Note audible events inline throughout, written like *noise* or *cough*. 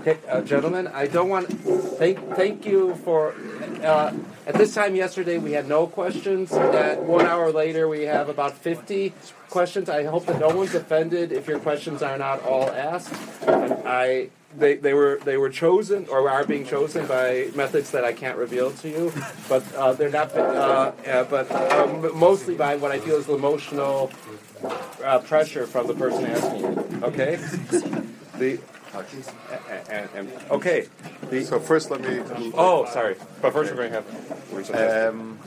Okay, uh, gentlemen, I don't want thank thank you for. Uh, at this time yesterday, we had no questions. At one hour later, we have about fifty questions. I hope that no one's offended if your questions are not all asked. I they, they were they were chosen or are being chosen by methods that I can't reveal to you, but uh, they're not. Uh, uh, but um, mostly by what I feel is the emotional uh, pressure from the person asking you. Okay, the. And, and, okay. The, so first, let me. Oh, sorry. But first, we're going to have. Um,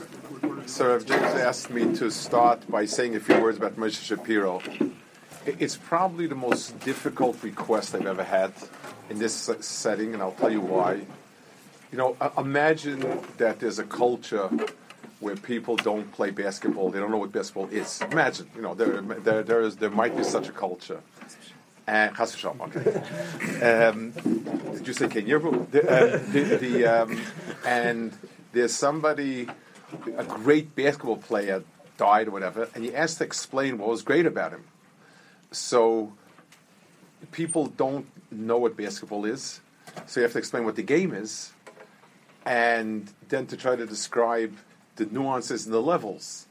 so James asked me to start by saying a few words about Moshe Shapiro. It's probably the most difficult request I've ever had in this setting, and I'll tell you why. You know, imagine that there's a culture where people don't play basketball; they don't know what basketball is. Imagine, you know, there there there is there might be such a culture. And okay. Um, did you say Kenya? The, um, the, the um, and there's somebody, a great basketball player died or whatever, and you asked to explain what was great about him. So people don't know what basketball is, so you have to explain what the game is, and then to try to describe the nuances and the levels.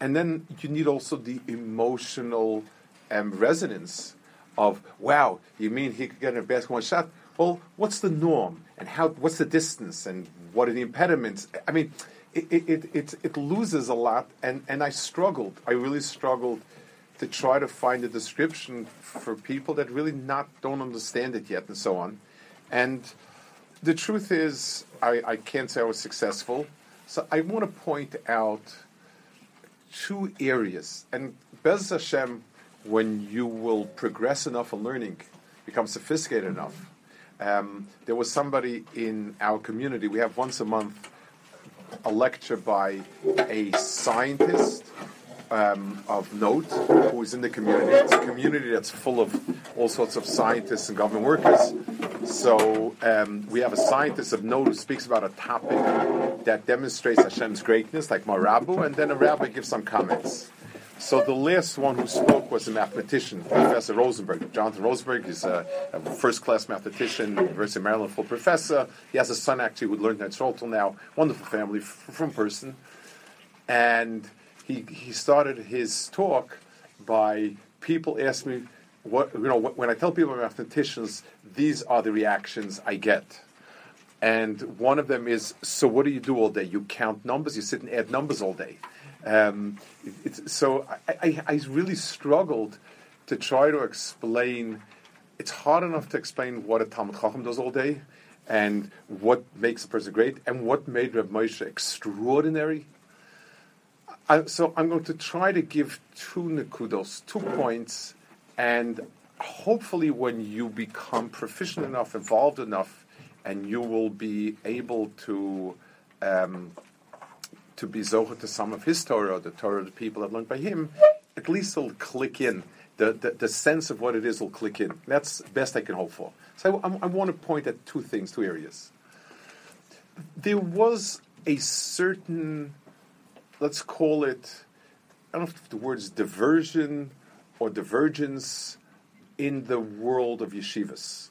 And then you need also the emotional um, resonance of, wow, you mean he could get a basketball shot? Well, what's the norm? And how? what's the distance? And what are the impediments? I mean, it, it, it, it loses a lot, and, and I struggled. I really struggled to try to find a description for people that really not don't understand it yet and so on. And the truth is, I, I can't say I was successful. So I want to point out two areas. And Bez Hashem, when you will progress enough in learning, become sophisticated enough. Um, there was somebody in our community, we have once a month a lecture by a scientist um, of note who is in the community. It's a community that's full of all sorts of scientists and government workers. So um, we have a scientist of note who speaks about a topic that demonstrates Hashem's greatness, like Marabu, and then a rabbi gives some comments. So the last one who spoke was a mathematician, Professor Rosenberg. Jonathan Rosenberg is a, a first-class mathematician, University of Maryland, full professor. He has a son actually who learned that till now. Wonderful family from person, and he, he started his talk by people ask me, what, you know, when I tell people I'm mathematicians, these are the reactions I get. And one of them is, so what do you do all day? You count numbers, you sit and add numbers all day. Um, so I, I, I, really struggled to try to explain. It's hard enough to explain what a Talmud Chacham does all day, and what makes a person great, and what made Reb Moshe extraordinary I, so I'm going to try to give two nekudos, two points, and hopefully when you become proficient enough, involved enough, and you will be able to um, to be zocher to some of his Torah, the Torah the people have learned by him, at least it'll click in. The, the, the sense of what it is will click in. That's best I can hope for. So I, I want to point at two things, two areas. There was a certain let's call it, I don't know if the word's diversion or divergence in the world of yeshivas.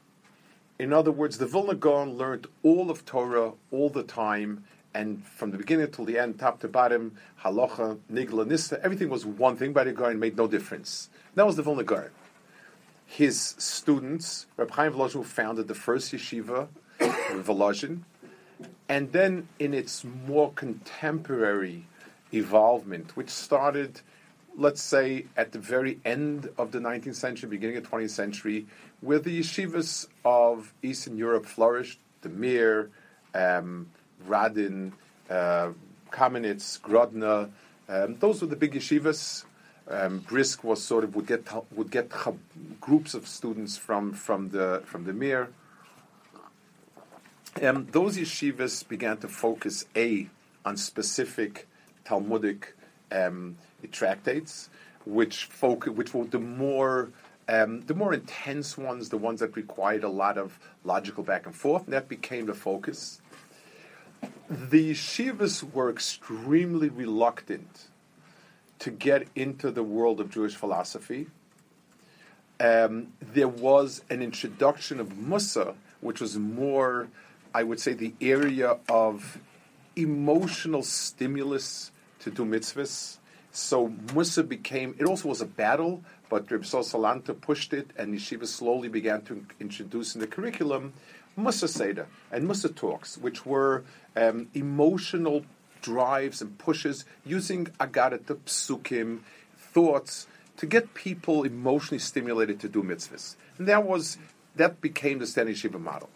In other words, the Vilna Gaon learned all of Torah all the time, and from the beginning till the end, top to bottom, halacha, nigla, nista, everything was one thing by the Gaon, made no difference. That was the Vilna Gaon. His students, Reb Chaim Volozhin, founded the first yeshiva *coughs* in Volozhin, and then in its more contemporary evolvement, which started, let's say, at the very end of the 19th century, beginning of the 20th century, where the yeshivas of Eastern Europe flourished, the Mir, um, Radin, uh, Kamenitz, Grodno, um, those were the big yeshivas. Um, Brisk was sort of would get would get groups of students from from the from the Mir. Um, those yeshivas began to focus a on specific Talmudic um, tractates, which folk, which were the more Um, the more intense ones, the ones that required a lot of logical back and forth, and that became the focus. The yeshivas were extremely reluctant to get into the world of Jewish philosophy. Um, there was an introduction of Mussar, which was more, I would say, the area of emotional stimulus to do mitzvahs. So Mussar became, it also was a battle, but Reb Salanta pushed it, and Yeshiva slowly began to introduce in the curriculum Mussar Seder and Mussar Talks, which were um, emotional drives and pushes using Agadat, Psukim, thoughts to get people emotionally stimulated to do mitzvahs. And that was that became the Standing Shiva model.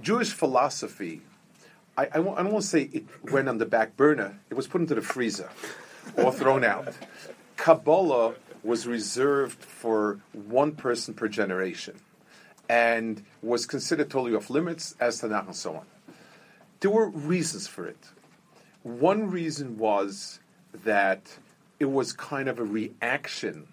Jewish philosophy, I, don't want to say it went on the back burner, it was put into the freezer or thrown *laughs* out. Kabbalah was reserved for one person per generation and was considered totally off limits as Tanakh and so on. There were reasons for it. One reason was that it was kind of a reaction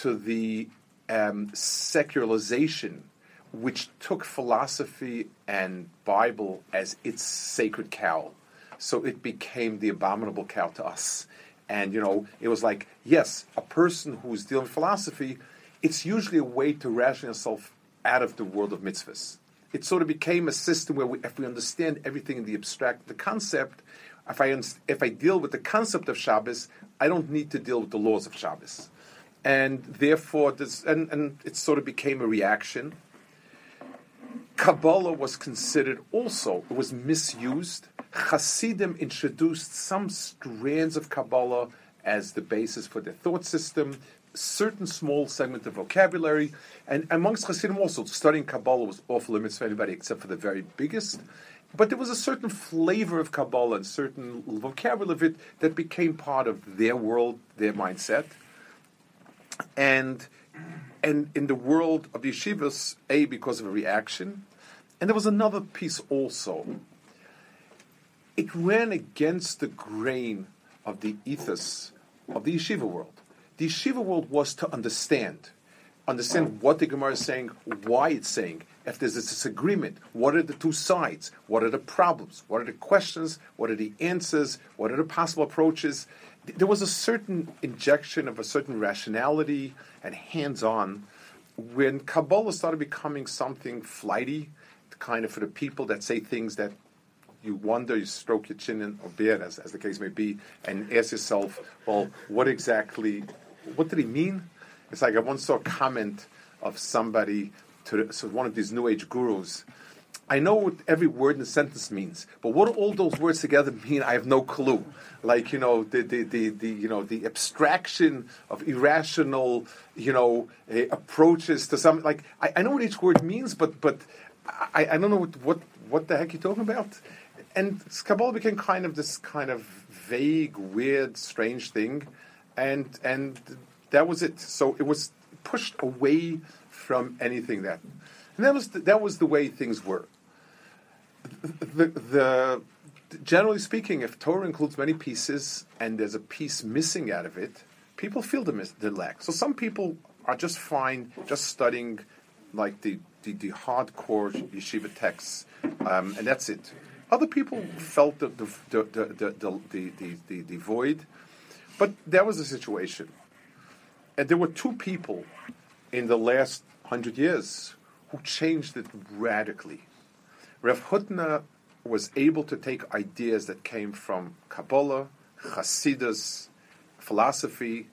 to the um, secularization which took philosophy and Bible as its sacred cow. So it became the abominable cow to us. And, you know, it was like, yes, a person who's dealing with philosophy, it's usually a way to ration yourself out of the world of mitzvahs. It sort of became a system where we, if we understand everything in the abstract, the concept, if I, if I deal with the concept of Shabbos, I don't need to deal with the laws of Shabbos. And therefore, this, and, and it sort of became a reaction. Kabbalah was considered also, it was misused. Hasidim introduced some strands of Kabbalah as the basis for their thought system, certain small segment of vocabulary, and amongst Hasidim also, studying Kabbalah was off limits for anybody except for the very biggest. But there was a certain flavor of Kabbalah and certain vocabulary of it that became part of their world, their mindset. And and in the world of yeshivas, A, because of a reaction, and there was another piece also. It ran against the grain of the ethos of the yeshiva world. The yeshiva world was to understand, understand what the Gemara is saying, why it's saying, if there's a disagreement, what are the two sides? What are the problems? What are the questions? What are the answers? What are the possible approaches? There was a certain injection of a certain rationality and hands on. When Kabbalah started becoming something flighty, kind of for the people that say things that you wonder, you stroke your chin or beard, as, as the case may be, and ask yourself, well, what exactly, what did he mean? It's like I once saw a comment of somebody to so one of these New Age gurus. I know what every word in the sentence means, but what do all those words together mean? I have no clue. Like you know, the the, the, the you know the abstraction of irrational you know uh, approaches to some like I, I know what each word means, but but I, I don't know what, what what the heck you're talking about. And Kabbalah became kind of this kind of vague, weird, strange thing, and and that was it. So it was pushed away from anything that. And that was the, that was the way things were. The, the, generally speaking, if Torah includes many pieces and there's a piece missing out of it, people feel the, the lack. So some people are just fine just studying like the, the, the hardcore yeshiva texts, um, and that's it. Other people felt the the the the, the, the, the, void, but that was the situation. And there were two people in the last hundred years who changed it radically. Rav Hutner was able to take ideas that came from Kabbalah, Hasidus, philosophy.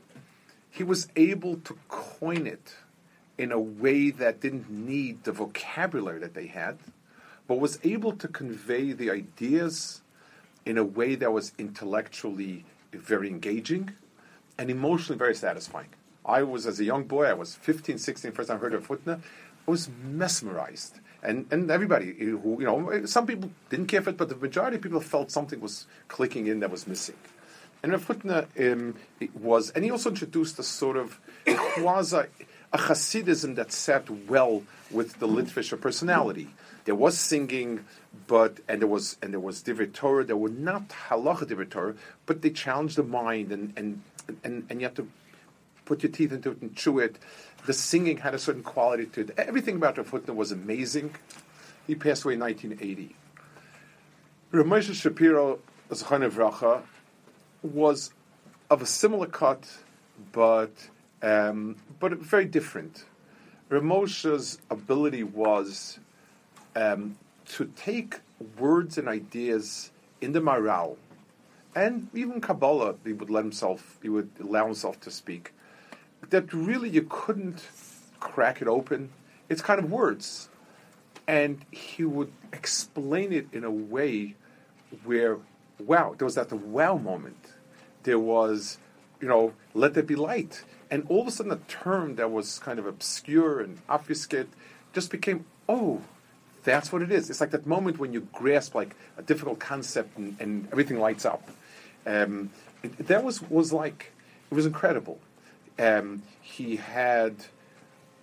He was able to coin it in a way that didn't need the vocabulary that they had, but was able to convey the ideas in a way that was intellectually very engaging and emotionally very satisfying. I was, as a young boy, I was 15, 16, first time I heard of Hutner, I was mesmerized. And, and everybody who, you know, some people didn't care for it, but the majority of people felt something was clicking in that was missing. And Rav Hutner um, was, and he also introduced a sort of quasi, a Hasidism that sat well with the Litvisher personality. There was singing, but and there was and there was divrei Torah. There were not halacha divrei Torah, but they challenged the mind, and and and, and you have to put your teeth into it and chew it. The singing had a certain quality to it. Everything about Rav Hutner was amazing. He passed away in 1980. Rav Shapiro, Zechon Vracha, was of a similar cut, but um, but very different. Rav Moshe's ability was um, to take words and ideas in the Maharal, and even Kabbalah, he would let himself, he would allow himself to speak. That really you couldn't crack it open. It's kind of words, and he would explain it in a way where, wow, there was that wow moment. There was, you know, let there be light, and all of a sudden a term that was kind of obscure and obfuscate just became, oh, that's what it is. It's like that moment when you grasp like a difficult concept and, and everything lights up. Um, it, that was was like it was incredible. Um, he had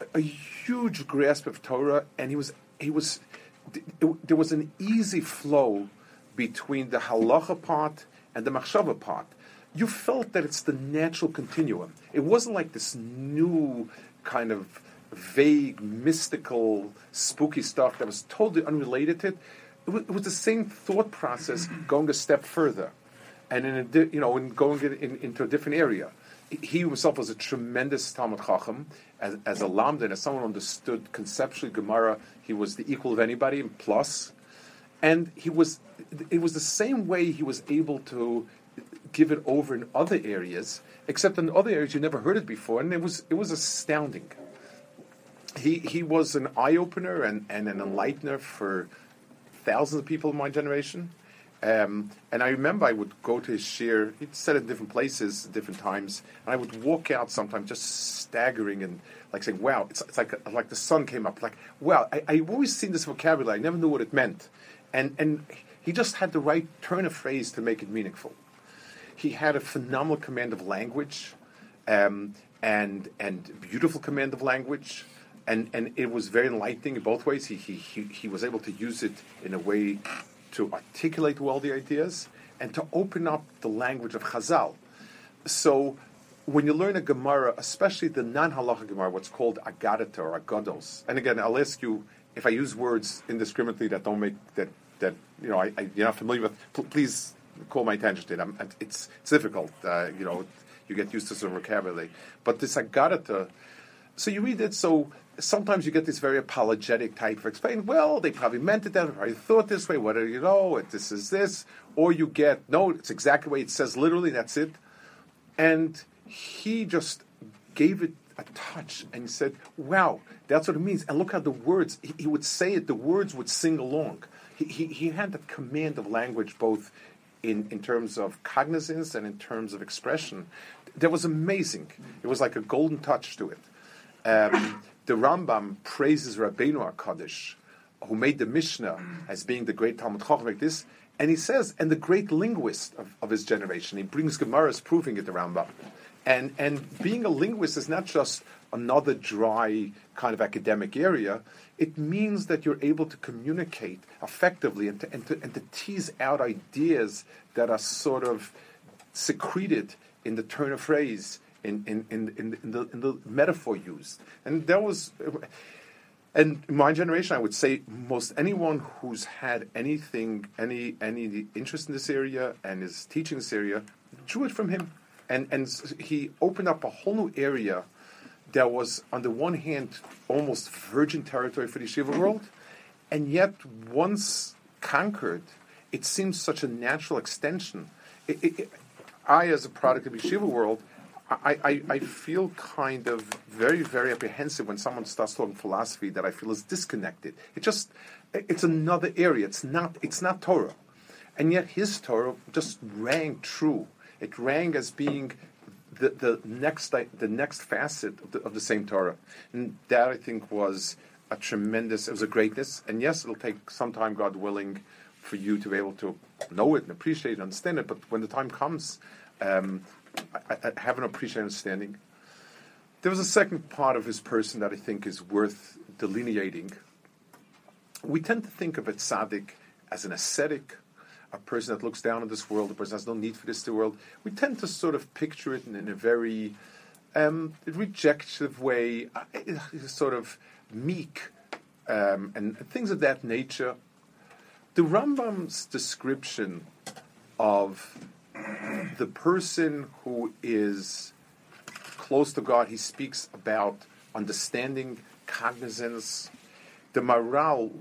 a, a huge grasp of Torah, and he was he was it, there was an easy flow between the halacha part and the machshava part. You felt that it's the natural continuum. It wasn't like this new kind of vague, mystical, spooky stuff that was totally unrelated to it. It was, it was the same thought process going a step further, and in di- you know, in going in, in, into a different area. He himself was a tremendous Talmud Chacham. As, as a Lamda and as someone understood conceptually Gemara, he was the equal of anybody, plus. And he was, it was the same way he was able to give it over in other areas, except in other areas you never heard it before, and it was, it was astounding he he was an eye opener and, and an enlightener for thousands of people in my generation. Um, and I remember I would go to his shiur. He'd said it in different places, at different times, and I would walk out sometimes just staggering and like saying, "Wow!" It's, it's like like the sun came up. Like, "Wow!" I, I've always seen this vocabulary. I never knew what it meant, and and he just had the right turn of phrase to make it meaningful. He had a phenomenal command of language, um, and and beautiful command of language and and it was very enlightening in both ways. He, he he he was able to use it in a way to articulate well the ideas and to open up the language of Chazal. So when you learn a Gemara, especially the non-halacha Gemara, what's called Agadata or Agados, and again, I'll ask you if I use words indiscriminately that don't make that that you know I, I, you're not familiar with. Please call my attention to it. I'm, it's it's difficult. Uh, you know, you get used to some vocabulary, but this Agadata. So you read it. So sometimes you get this very apologetic type of explaining. Well, they probably meant it that, way. Thought this way. What do you know? This is this, or you get no. It's exactly what it says. Literally, that's it. And he just gave it a touch and said, "Wow, that's what it means." And look how the words he, he would say it. The words would sing along. He, he, he had the command of language both in, in terms of cognizance and in terms of expression. That was amazing. It was like a golden touch to it. Um, the Rambam praises Rabbeinu HaKadosh, who made the Mishnah as being the great Talmud Chacham like this, and he says, and the great linguist of, of his generation. He brings Gemaras proving it, the Rambam. And, and being a linguist is not just another dry kind of academic area. It means that you're able to communicate effectively and to, and to, and to tease out ideas that are sort of secreted in the turn of phrase in, in, in, in, in, the, in the metaphor used. And that was, and in my generation, I would say most anyone who's had anything, any, any interest in this area and is teaching this area, drew it from him. And, and he opened up a whole new area that was, on the one hand, almost virgin territory for the yeshiva mm-hmm. world, and yet once conquered, it seems such a natural extension. It, it, I, as a product of the yeshiva world, I, I, I, feel kind of very, very apprehensive when someone starts talking philosophy that I feel is disconnected. It just, it's another area. It's not, it's not Torah. And yet his Torah just rang true. It rang as being the, the, next, the next facet of the, of the same Torah. And that, I think, was a tremendous, it was a greatness. And yes, it'll take some time, God willing, for you to be able to know it and appreciate and understand it. But when the time comes, um, I, I have an appreciated understanding. There was a second part of his person that I think is worth delineating. We tend to think of a tzaddik as an ascetic, a person that looks down on this world, a person has no need for this world. We tend to sort of picture it in, in a very um, rejective way, uh, sort of meek, um, and things of that nature. The Rambam's description of the person who is close to God, he speaks about understanding, cognizance. The Maharal,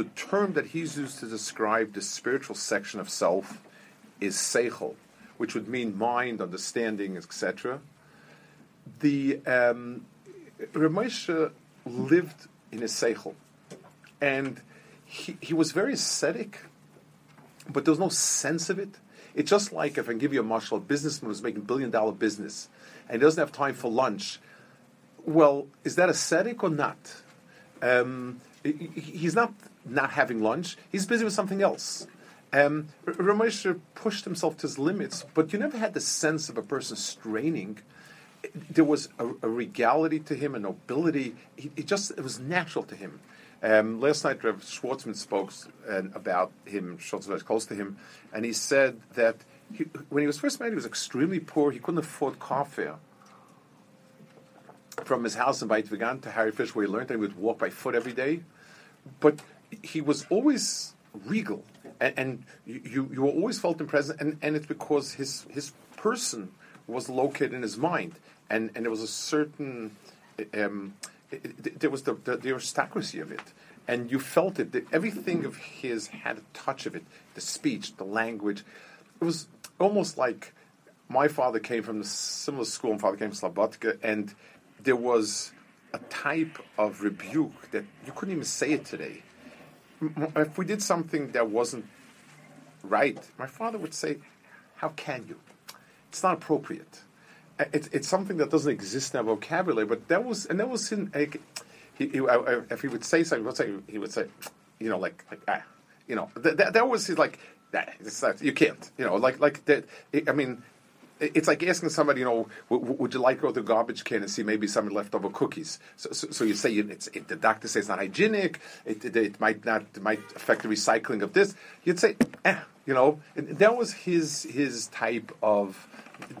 the term that he's used to describe the spiritual section of self is seichel, which would mean mind, understanding, etc. The um, Ramesha lived in a seichel, and he, he was very ascetic, but there was no sense of it. It's just like if I give you a marshal, a businessman who's making billion dollar business, and he doesn't have time for lunch. Well, is that ascetic or not? Um, he's not not having lunch. He's busy with something else. Um, Ramesha pushed himself to his limits, but you never had the sense of a person straining. There was a, a regality to him, a nobility. He, just it was natural to him. Um, last night, Rev Schwartzman spoke uh, about him. Schwartzman was close to him, and he said that he, when he was first married, he was extremely poor. He couldn't afford car fare from his house in Bayit Vegan to Harry Fish, where he learned that he would walk by foot every day. But he was always regal and, and you you always felt him present, and, and it's because his his person was located in his mind, and and there was a certain um, it, it, there was the, the, the aristocracy of it, and you felt it. The, everything of his had a touch of it. The speech, the language, it was almost like my father came from a similar school. My father came from Slobodka, and there was a type of rebuke that you couldn't even say it today if we did something that wasn't right, my father would say, "How can you? It's not appropriate. It's, it's something that doesn't exist in our vocabulary." But that was, and that was in. Like, he, he, if he would say something, he would say, you know, like, like ah, you know, that, that, was his like, that, not, you can't, you know, like, like that. I mean, it's like asking somebody, you know, would you like to go to the garbage can and see maybe some leftover cookies? So, so, so you say it, the doctor says it's not hygienic. It, it, it, might not it might affect the recycling of this. You'd say, eh, you know, that was his his type of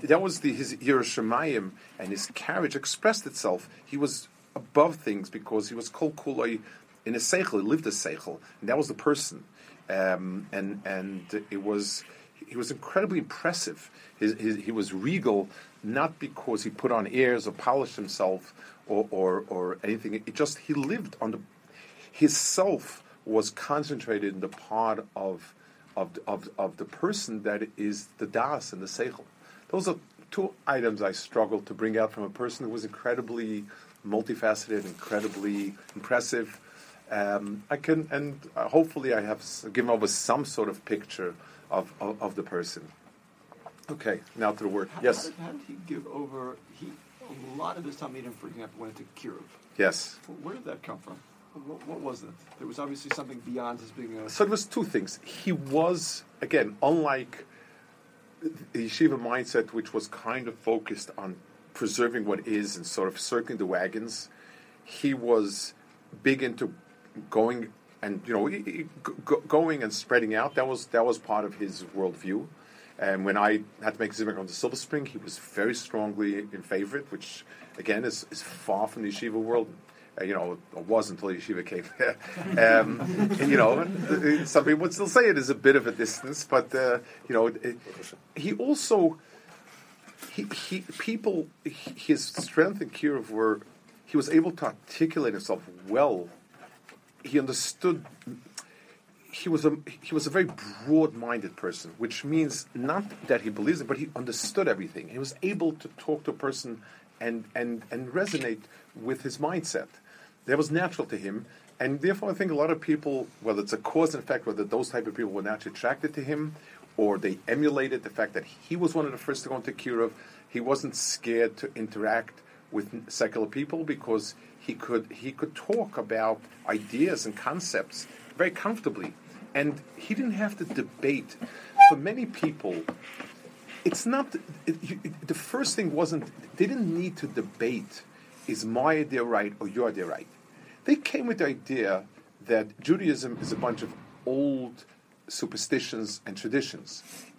that was the his Yerushalayim and his carriage expressed itself. He was above things because he was kol kuloi in a seichel. He lived a seichel, and that was the person. Um, and and it was he was incredibly impressive. His, his, he was regal, not because he put on airs or polished himself or, or, or anything. It just he lived on the his self was concentrated in the part of of, of, of the person that is the das and the seichel. Those are two items I struggled to bring out from a person who was incredibly multifaceted, incredibly impressive. Um, I can, and uh, hopefully, I have given over some sort of picture of, of, of the person. Okay, now to the word. How, yes. How did, how did, he give over? He a lot of his Talmidim, for example, went to Kiruv. Yes. Where did that come from? What, what, was it? There was obviously something beyond his being a. So it was two things. He was again, unlike the yeshiva mindset, which was kind of focused on preserving what is and sort of circling the wagons. He was big into going and you know going and spreading out. That was that was part of his worldview. And when I had to make decision on to Silver Spring, he was very strongly in favor, of it, which again is, is far from the yeshiva world. Uh, you know, it was until yeshiva came there. *laughs* um, and, you know, some people would still say it is a bit of a distance, but uh, you know, it, he also he, he people his strength and Kiruv were he was able to articulate himself well. He understood he was a he was a very broad-minded person, which means not that he believes it, but he understood everything. He was able to talk to a person and and and resonate with his mindset. That was natural to him, and therefore I think a lot of people, whether it's a cause and effect, whether those type of people were naturally attracted to him, or they emulated the fact that he was one of the first to go into Kiruv. He wasn't scared to interact with secular people because he could he could talk about ideas and concepts very comfortably. And he didn't have to debate. For many people, it's not it, the first thing wasn't they didn't need to debate is my idea right or your idea right. They came with the idea that Judaism is a bunch of old superstitions and traditions.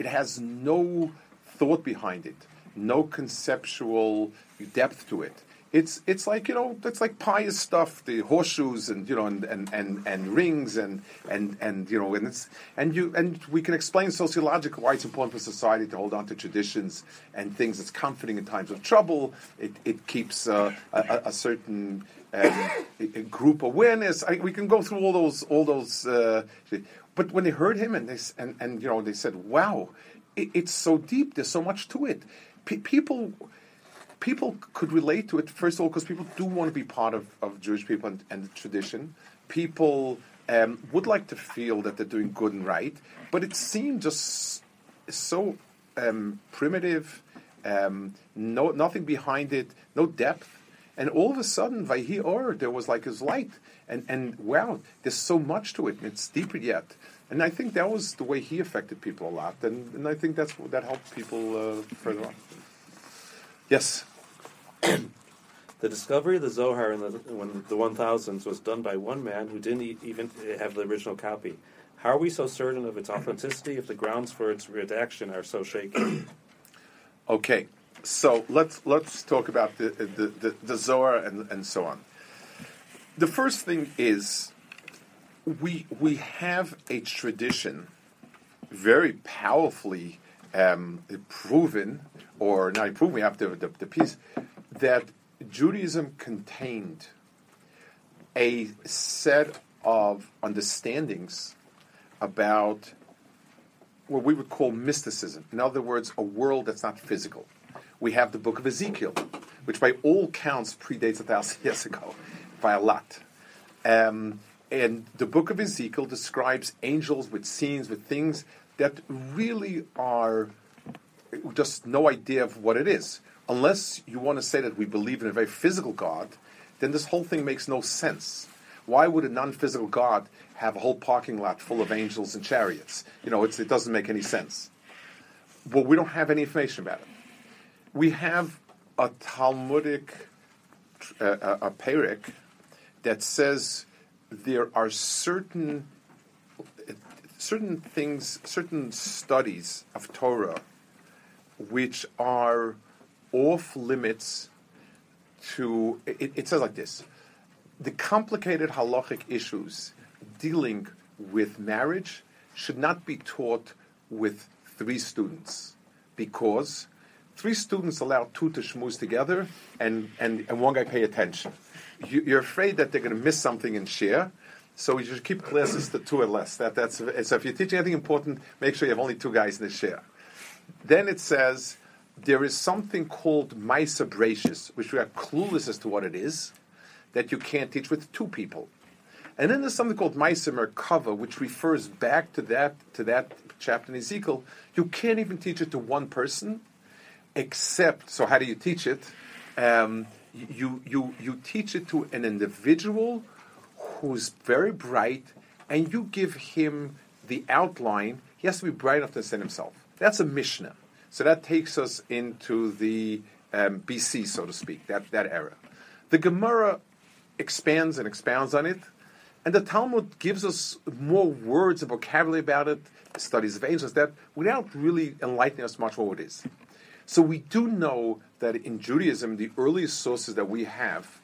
It has no thought behind it. no conceptual depth to it. It's it's like you know it's like pious stuff, the horseshoes and you know and, and, and, and rings and and and you know and it's and you and we can explain sociologically why it's important for society to hold on to traditions and things that's comforting in times of trouble. It it keeps uh, a, a certain um, group awareness. I, we can go through all those all those. Uh, but when they heard him and they and, and you know they said, "Wow, it, it's so deep. There's so much to it." Pe- people people could relate to it first of all because people do want to be part of, of Jewish people and, and the tradition. People um, would like to feel that they're doing good and right, but it seemed just so um, primitive. Um, no, nothing behind it, no depth. And all of a sudden, Vayhi Or, there was like his light, and and wow, there's so much to it, and it's deeper yet. And I think that was the way he affected people a lot, and, and I think that's that helped people uh, further on. Yes. The discovery of the Zohar in the, when the 1000s was done by one man who didn't even have the original copy. How are we so certain of its authenticity if the grounds for its redaction are so shaky? *clears throat* Okay, so let's let's talk about the the, the, the Zohar and, and so on. The first thing is we we have a tradition very powerfully um, proven, or not proven. We have the, the the piece that Judaism contained a set of understandings about what we would call mysticism. In other words, a world that's not physical. We have the book of Ezekiel, which by all counts predates a thousand *laughs* years ago by a lot. Um, and the book of Ezekiel describes angels with scenes, with things that really are just no idea of what it is. Unless you want to say that we believe in a very physical God, then this whole thing makes no sense. Why would a non-physical God have a whole parking lot full of angels and chariots? You know, it doesn't make any sense. Well, we don't have any information about it. We have a Talmudic, uh, a, a Perek, that says there are certain certain things, certain studies of Torah, which are off limits to. It, it says like this: the complicated halachic issues dealing with marriage should not be taught with three students because three students allow two to schmooze together and, and, and one guy pay attention. You, you're afraid that they're going to miss something and share, so you should keep classes to two or less. That, that's, so if you're teaching anything important, make sure you have only two guys in the share. Then it says there is something called Maisa which we are clueless as to what it is, that you can't teach with two people. And then there's something called Maisa Merkava, which refers back to that to that chapter in Ezekiel. You can't even teach it to one person, except so. How do you teach it? Um, you you you teach it to an individual who's very bright, and you give him the outline. He has to be bright enough to understand himself. That's a Mishnah. So that takes us into the um, BC, so to speak, that, that era. The Gemara expands and expounds on it, and the Talmud gives us more words and vocabulary about it, studies of angels, that without really enlightening us much what it is. So we do know that in Judaism, the earliest sources that we have,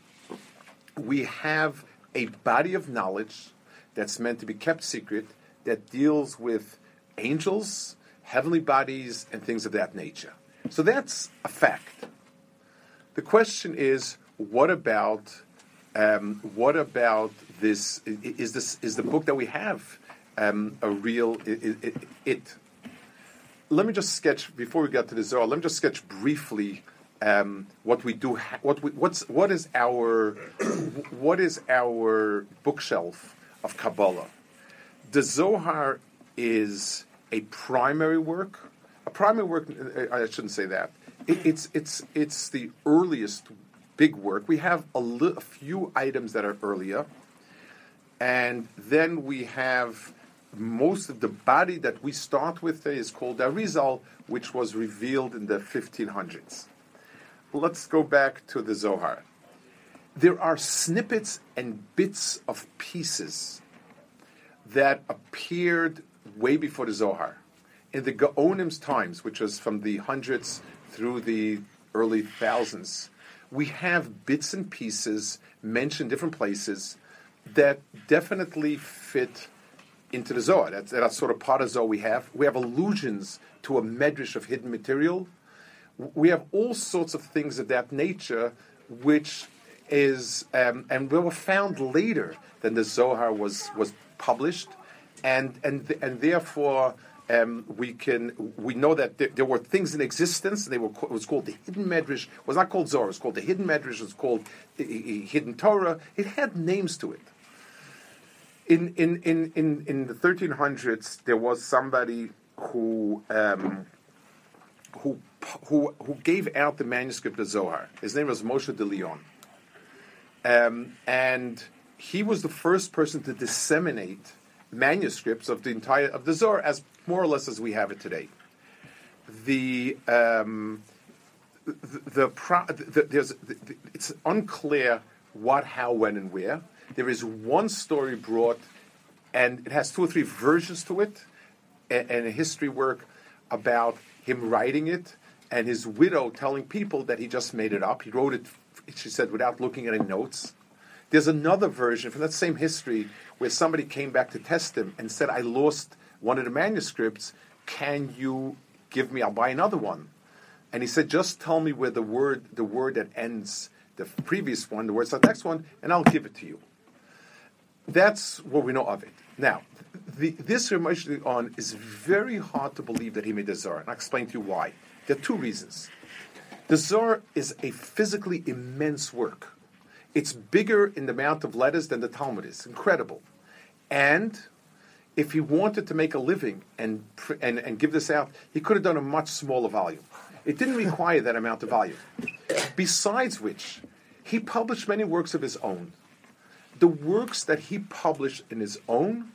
we have a body of knowledge that's meant to be kept secret that deals with angels, heavenly bodies, and things of that nature. So that's a fact. The question is, what about um, what about this? Is this is the book that we have um, a real i- i- i- it? Let me just sketch before we get to the Zohar. Let me just sketch briefly um, what we do. Ha- what we, what's what is our *clears throat* what is our bookshelf of Kabbalah? The Zohar is a primary work. A primary work. I shouldn't say that. It, it's it's it's the earliest big work. We have a, li- a few items that are earlier, and then we have most of the body that we start with is called Arizal, which was revealed in the 1500s. Let's go back to the Zohar. There are snippets and bits of pieces that appeared way before the Zohar. In the Gaonim's times, which was from the hundreds through the early thousands, we have bits and pieces mentioned different places that definitely fit into the Zohar. That's, that's sort of part of Zohar we have. We have allusions to a medrash of hidden material. We have all sorts of things of that nature, which is um, and were found later than the Zohar was was published, and and and therefore um, we can we know that there, there, were things in existence. They were it was called the hidden medrash. It was not called Zohar. It was called the hidden medrash. It was called uh, hidden Torah. It had names to it. In in in in, in the 1300s, there was somebody who. Um, who, who, who gave out the manuscript of Zohar. His name was Moshe de Leon. Um, and he was the first person to disseminate manuscripts of the entire of the Zohar as more or less as we have it today. The um, the, the, pro, the, there's the, it's unclear what, how, when, and where. There is one story brought, and it has two or three versions to it, and, and a history work about him writing it and his widow telling people that he just made it up. He wrote it, she said, without looking at any notes. There's another version from that same history where somebody came back to test him and said, I lost one of the manuscripts. Can you give me? I'll buy another one. And he said, just tell me where the word, the word that ends the previous one, the word the next one, and I'll give it to you. That's what we know of it. Now, the, this Ramesh on is very hard to believe that he made the Zohar, and I'll explain to you why. There are two reasons. The Zohar is a physically immense work. It's bigger in the amount of letters than the Talmud is. Incredible. And if he wanted to make a living and, and, and give this out, he could have done a much smaller volume. It didn't require that amount of volume. Besides which, he published many works of his own. The works that he published in his own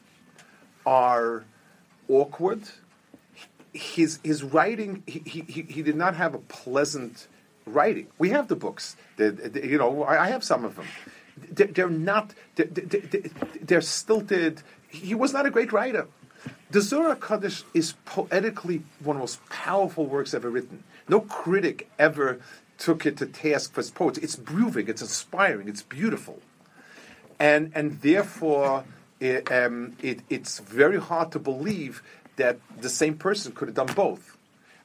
are awkward. His, his writing, he, he, he did not have a pleasant writing. We have the books. They're, they're, you know, I have some of them. They're, they're not, they're, stilted. He was not a great writer. The Zohar Hakadosh is poetically one of the most powerful works ever written. No critic ever took it to task for its poetry. It's moving, it's inspiring, it's beautiful. And, and therefore, it, um, it, it's very hard to believe that the same person could have done both.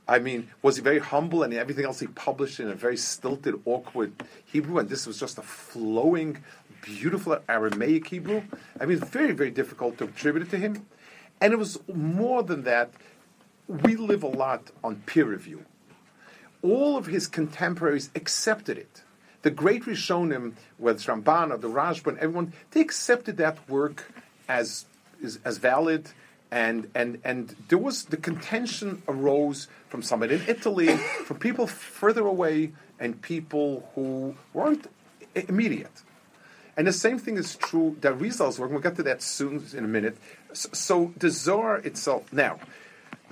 I mean, was he very humble and everything else he published in a very stilted, awkward Hebrew, and this was just a flowing, beautiful Aramaic Hebrew? I mean, very, very difficult to attribute it to him. And it was more than that. We live a lot on peer review. All of his contemporaries accepted it. The great Rishonim, whether it's Ramban or the Rashba, everyone, they accepted that work as, as valid and and and there was the contention arose from somebody in Italy, from people further away, and people who weren't immediate. And the same thing is true. The Arizal's work. We'll get to that soon in a minute. So, so the Zohar itself. Now,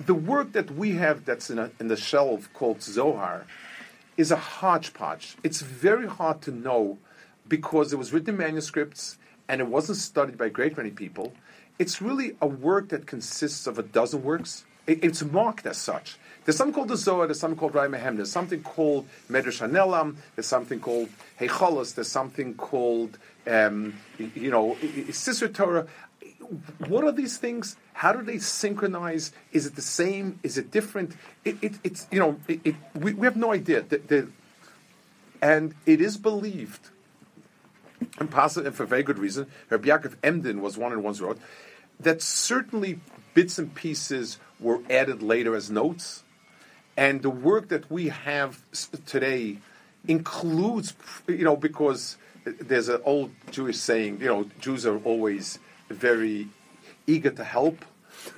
the work that we have that's in, a, in the shelf called Zohar is a hodgepodge. It's very hard to know because it was written in manuscripts and it wasn't studied by a great many people it's really a work that consists of a dozen works. It, it's marked as such. There's something called the Zohar, there's something called Rai Mehem, there's something called Medrash Hanelam, there's something called Heicholos, there's something called, um, you know, Sisra Torah. What are these things? How do they synchronize? Is it the same? Is it different? It, it, it's, you know, we, we, have no idea. The, the, and it is believed, and possibly for very good reason, Rabbi Yaakov Emden was one of the ones who wrote, that certainly bits and pieces were added later as notes, and the work that we have today includes, you know, because there's an old Jewish saying, you know, Jews are always very eager to help.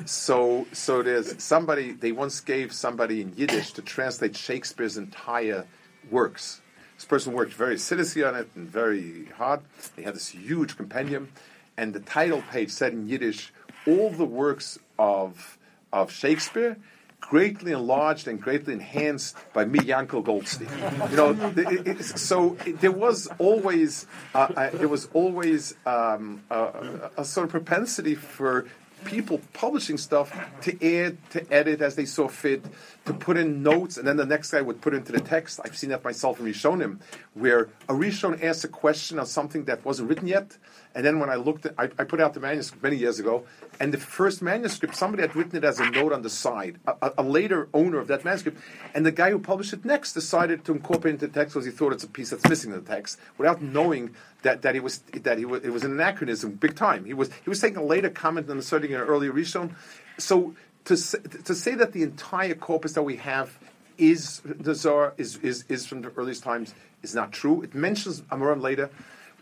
So, so there's somebody. They once gave somebody in Yiddish to translate Shakespeare's entire works. This person worked very seriously on it and very hard. They had this huge compendium, and the title page said in Yiddish, all the works of, of Shakespeare greatly enlarged and greatly enhanced by me, Yankel Goldstein. You know, it, it, so it, there was always uh, uh, was always um, a, a, sort of propensity for people publishing stuff to add, to edit as they saw fit, to put in notes, and then the next guy would put into the text. I've seen that myself in Rishonim, where a Rishon asks a question on something that wasn't written yet, and then when I looked at, I, I put out the manuscript many years ago, and the first manuscript, somebody had written it as a note on the side, a, a, later owner of that manuscript, and the guy who published it next decided to incorporate it into the text because he thought it's a piece that's missing in the text, without knowing that, that he was that he was it was an anachronism, big time. He was he was taking a later comment and inserting an earlier Rishon. So to say, to say that the entire corpus that we have is the Zohar is, is, is from the earliest times is not true. It mentions Amoraim later.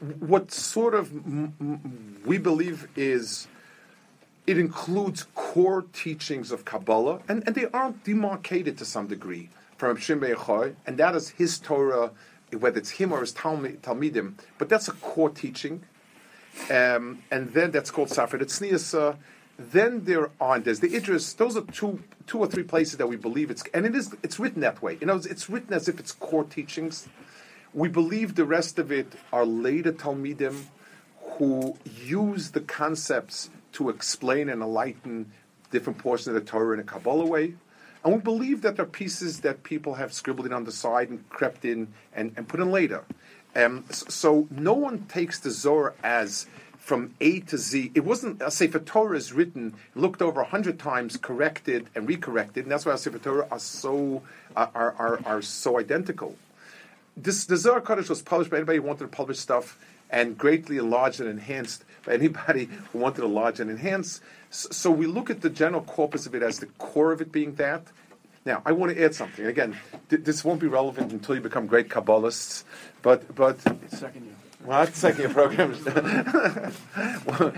What sort of m- m- we believe is it includes core teachings of Kabbalah, and, and they aren't demarcated to some degree from Yochai, and that is his Torah, whether it's him or his Talmud, Talmidim, but that's a core teaching. Um, and then that's called Safed Tzniasa. Then there are there's the Idris. Those are two two or three places that we believe it's and it is it's written that way. You know, it's, it's written as if it's core teachings. We believe the rest of it are later Talmidim who use the concepts to explain and enlighten different portions of the Torah in a Kabbalah way. And we believe that there are pieces that people have scribbled in on the side and crept in and, and put in later. Um, so no one takes the Zohar as from A to Z. It wasn't a Sefer Torah is written, looked over a hundred times, corrected and recorrected, and that's why our Sefer Torah are so are, are, are so identical. This the Zohar Kodesh was published by anybody who wanted to publish stuff and greatly enlarged and enhanced by anybody who wanted to enlarge and enhance. So we look at the general corpus of it as the core of it being that. Now, I want to add something. Again, th- this won't be relevant until you become great Kabbalists, but but Second year. what second year programs? *laughs*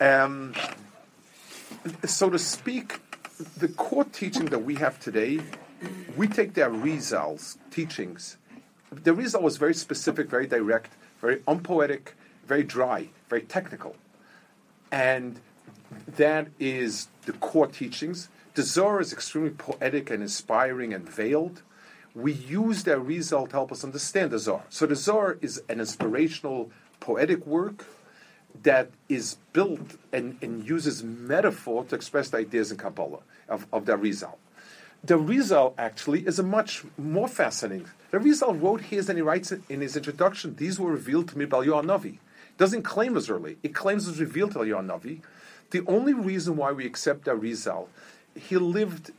um, so to speak, the core teaching that we have today, we take the Arizal's teachings. The Arizal was very specific, very direct, very unpoetic, very dry, very technical. And that is the core teachings. The Zohar is extremely poetic and inspiring and veiled. We use the Arizal to help us understand the Zohar. So the Zohar is an inspirational, poetic work that is built and, and uses metaphor to express the ideas in Kabbalah of, of the Arizal. The Arizal actually is a much more fascinating. The Arizal wrote his and he writes in his introduction. These were revealed to me by Yohan Navi. Doesn't claim as early. It claims it was revealed to Yohan Navi. The only reason why we accept the Arizal, he lived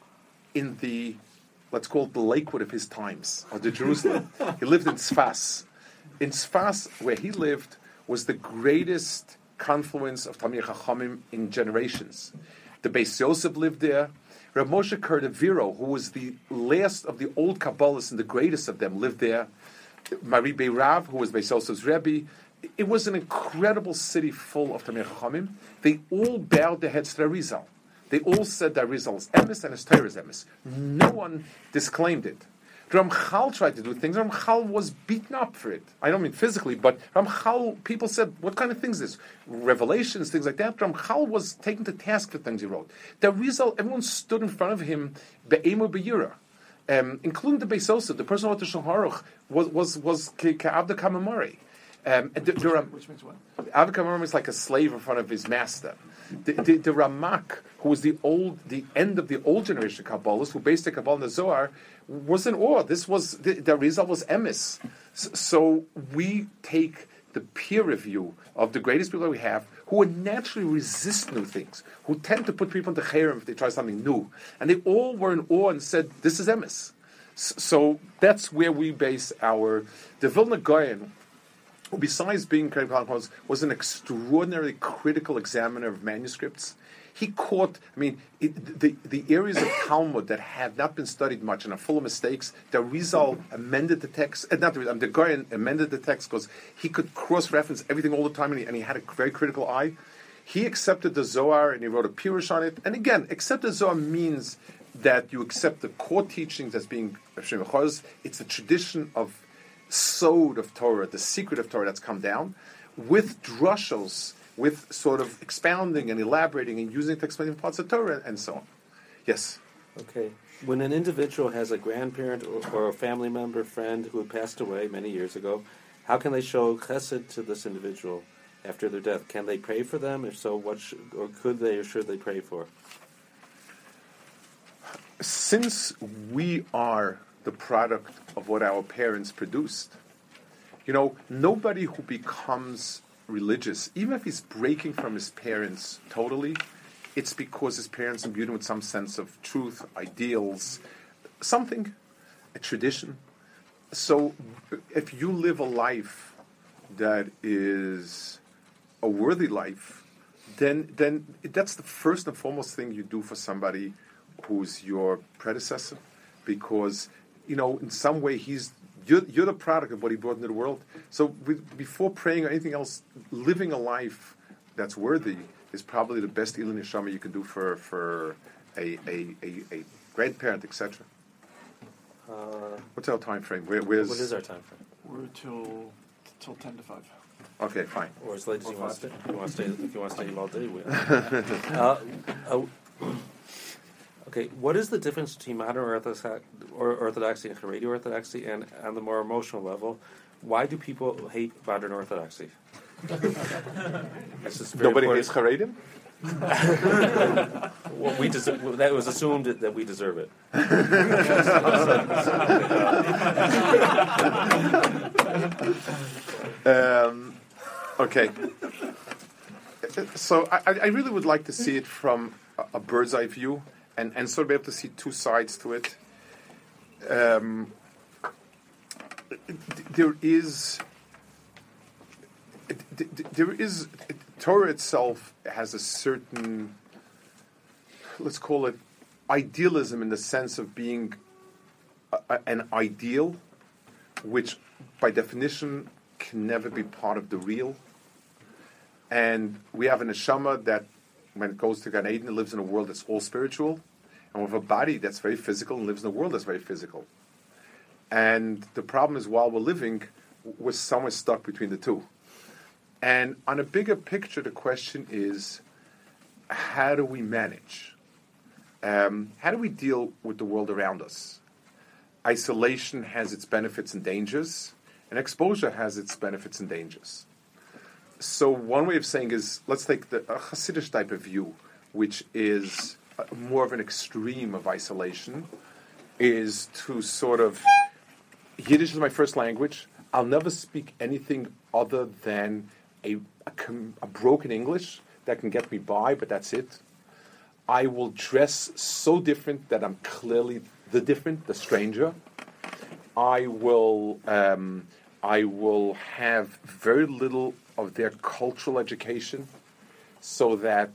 in the, let's call it the Lakewood of his times, or the Jerusalem. he lived in Sfas. In Sfas, where he lived, was the greatest confluence of Talmidei Chachamim in generations. The Beis Yosef lived there. Rav Moshe Cordovero, who was the last of the old Kabbalists and the greatest of them, lived there. Mahari Beirav, who was Beis Rebbe. It was an incredible city full of Talmidei Chachamim. They all bowed their heads to the Arizal. They all said that Arizal is emes and his Torah is emes. No one disclaimed it. Ramchal tried to do things. Ramchal was beaten up for it. I don't mean physically, but Ramchal, people said, what kind of things is this? Revelations, things like that. Ramchal was taken to task for things he wrote. The Arizal, everyone stood in front of him, be'emu be'yura. Um, including the Beis Yosef, the person who wrote the Shulchan was, was, was Ka'abda Kamamari. Um, the, the Ram- Which means what? Abba Kamam is like a slave in front of his master. The, the, the Ramak, who was the old, the end of the old generation of Kabbalists, who based the Kabbalah in the Zohar, was in awe. This was the, the Arizal was emis. So, we take the peer review of the greatest people that we have, who would naturally resist new things, who tend to put people into cherem if they try something new, and they all were in awe and said, "This is emis." So that's where we base our. The Vilna Gaon who besides being was, was an extraordinarily critical examiner of manuscripts. He caught, I mean, it, the, the areas of Talmud that have not been studied much and are full of mistakes, the Arizal amended the text, uh, not the, um, the Gaon amended the text because he could cross-reference everything all the time and he, and he had a very critical eye. He accepted the Zohar and he wrote a Pirush on it. And again, accept the Zohar means that you accept the core teachings as being it's a tradition of sod of Torah, the secret of Torah that's come down, with drushos, with sort of expounding and elaborating and using to explain parts of Torah and so on. Yes. Okay. When an individual has a grandparent or, or a family member, friend who passed away many years ago, how can they show chesed to this individual after their death. Can they pray for them? If so, what should, or could they or should they pray for? since we are the product of what our parents produced, you know, nobody who becomes religious, even if he's breaking from his parents totally, it's because his parents imbued him with some sense of truth, ideals, something, a tradition. So if you live a life that is a worthy life, then then that's the first and foremost thing you do for somebody who's your predecessor, because you know in some way he's you're, you're the product of what he brought into the world. So with, before praying or anything else, living a life that's worthy is probably the best Ilui Neshama you can do for for a a, a, a grandparent, etc. Uh, What's our time frame? Where, where's what is our time frame? We're till till ten to five. Okay, fine. Or as late as you want to stay. If you want to stay, if you want to stay all day, we. *laughs* uh, uh, okay, what is the difference between modern orthodox, or orthodoxy and Haredi orthodoxy, and on the more emotional level, why do people hate modern orthodoxy? This is very Nobody important. hates Haredim? *laughs* Well, we deserve, that was assumed that, we deserve it. Um, okay. So I, I really would like to see it from a bird's eye view and, and sort of be able to see two sides to it. Um, there is there is Torah itself has a certain let's call it idealism in the sense of being a, an ideal which by definition can never be part of the real. And we have a neshama that, when it goes to Gan Eden, it lives in a world that's all spiritual, and with a body that's very physical and lives in a world that's very physical. And the problem is, while we're living, we're somewhere stuck between the two. And on a bigger picture, the question is, how do we manage? Um, how do we deal with the world around us? isolation has its benefits and dangers, and exposure has its benefits and dangers. So one way of saying is, let's take the a Hasidic type of view, which is uh, more of an extreme of isolation, is to sort of Yiddish is my first language. I'll never speak anything other than a, a, a broken English that can get me by, but that's it. I will dress so different that I'm clearly the different, the stranger. I will, um, I will have very little of their cultural education, so that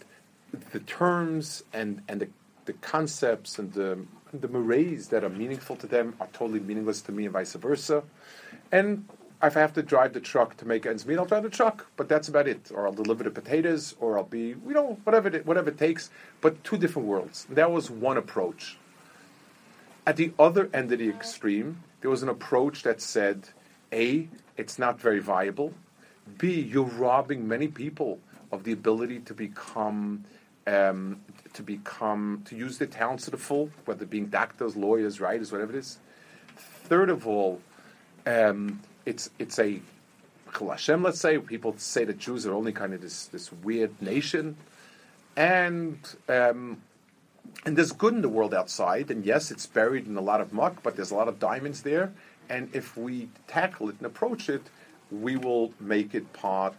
the terms and and the, the concepts and the the mores that are meaningful to them are totally meaningless to me, and vice versa. And if I have to drive the truck to make ends meet, I'll drive the truck, but that's about it. Or I'll deliver the potatoes, or I'll be, you know, whatever it, whatever it takes. But two different worlds. That was one approach. At the other end of the extreme, there was an approach that said, A, it's not very viable. B, you're robbing many people of the ability to become, um, to become, to use their talents to the full, whether being doctors, lawyers, writers, whatever it is. Third of all, um, it's it's a Hashem, let's say. People say that Jews are only kind of this this weird nation, and um, and there's good in the world outside. And yes, it's buried in a lot of muck, but there's a lot of diamonds there. And if we tackle it and approach it, we will make it part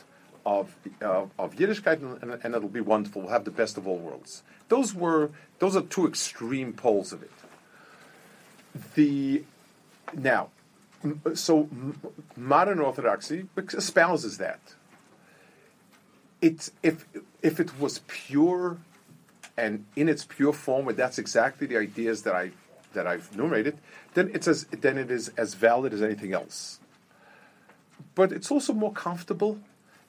of uh, of Yiddishkeit, and, and, and it'll be wonderful. We'll have the best of all worlds. Those were those are two extreme poles of it. The now, so modern Orthodoxy espouses that. It's if if it was pure and in its pure form, where that's exactly the ideas that I that I've enumerated, then it's as then it is as valid as anything else. But it's also more comfortable.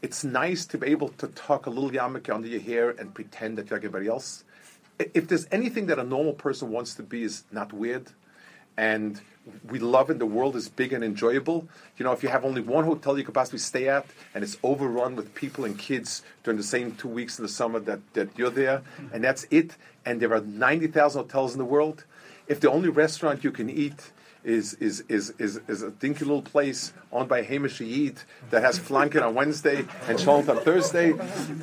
It's nice to be able to tuck a little yarmulke under your hair and pretend that you're like everybody else. If there's anything that a normal person wants to be, is not weird, and we love it. The world is big and enjoyable. You know, if you have only one hotel you could possibly stay at, and it's overrun with people and kids during the same two weeks in the summer that, that you're there, and that's it. And there are ninety thousand hotels in the world. If the only restaurant you can eat is is is is, is a dinky little place owned by Hamish Yid that has flanken on Wednesday and Shalom on Thursday.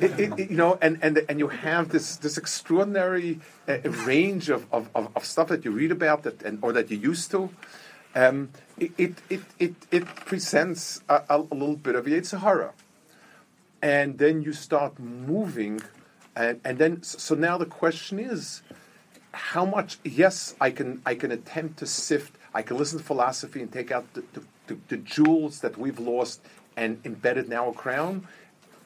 It, it, it, you know, and, and and you have this this extraordinary uh, range of, of, of, stuff that you read about that and or that you used to. Um, it, it, it, it, presents a, a, little bit of Yetzer Hara. And then you start moving, and, and then so now the question is, how much? Yes, I can I can attempt to sift. I can listen to philosophy and take out the, the, the, the jewels that we've lost and embed it in our crown,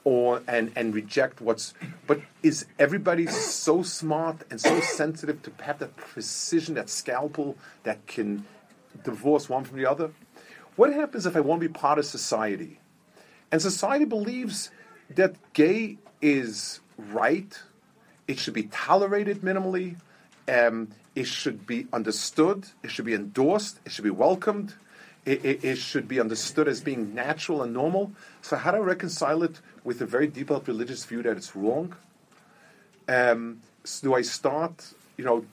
or and and reject what's. But is everybody so smart and so sensitive to have that precision, that scalpel that can divorce one from the other? What happens if I want to be part of society, and society believes that gay is right, it should be tolerated minimally, um, it should be understood, it should be endorsed, it should be welcomed, it, it, it, should be understood as being natural and normal. So, how do I reconcile it with a very deep religious view that it's wrong? Um, so do I start, you know,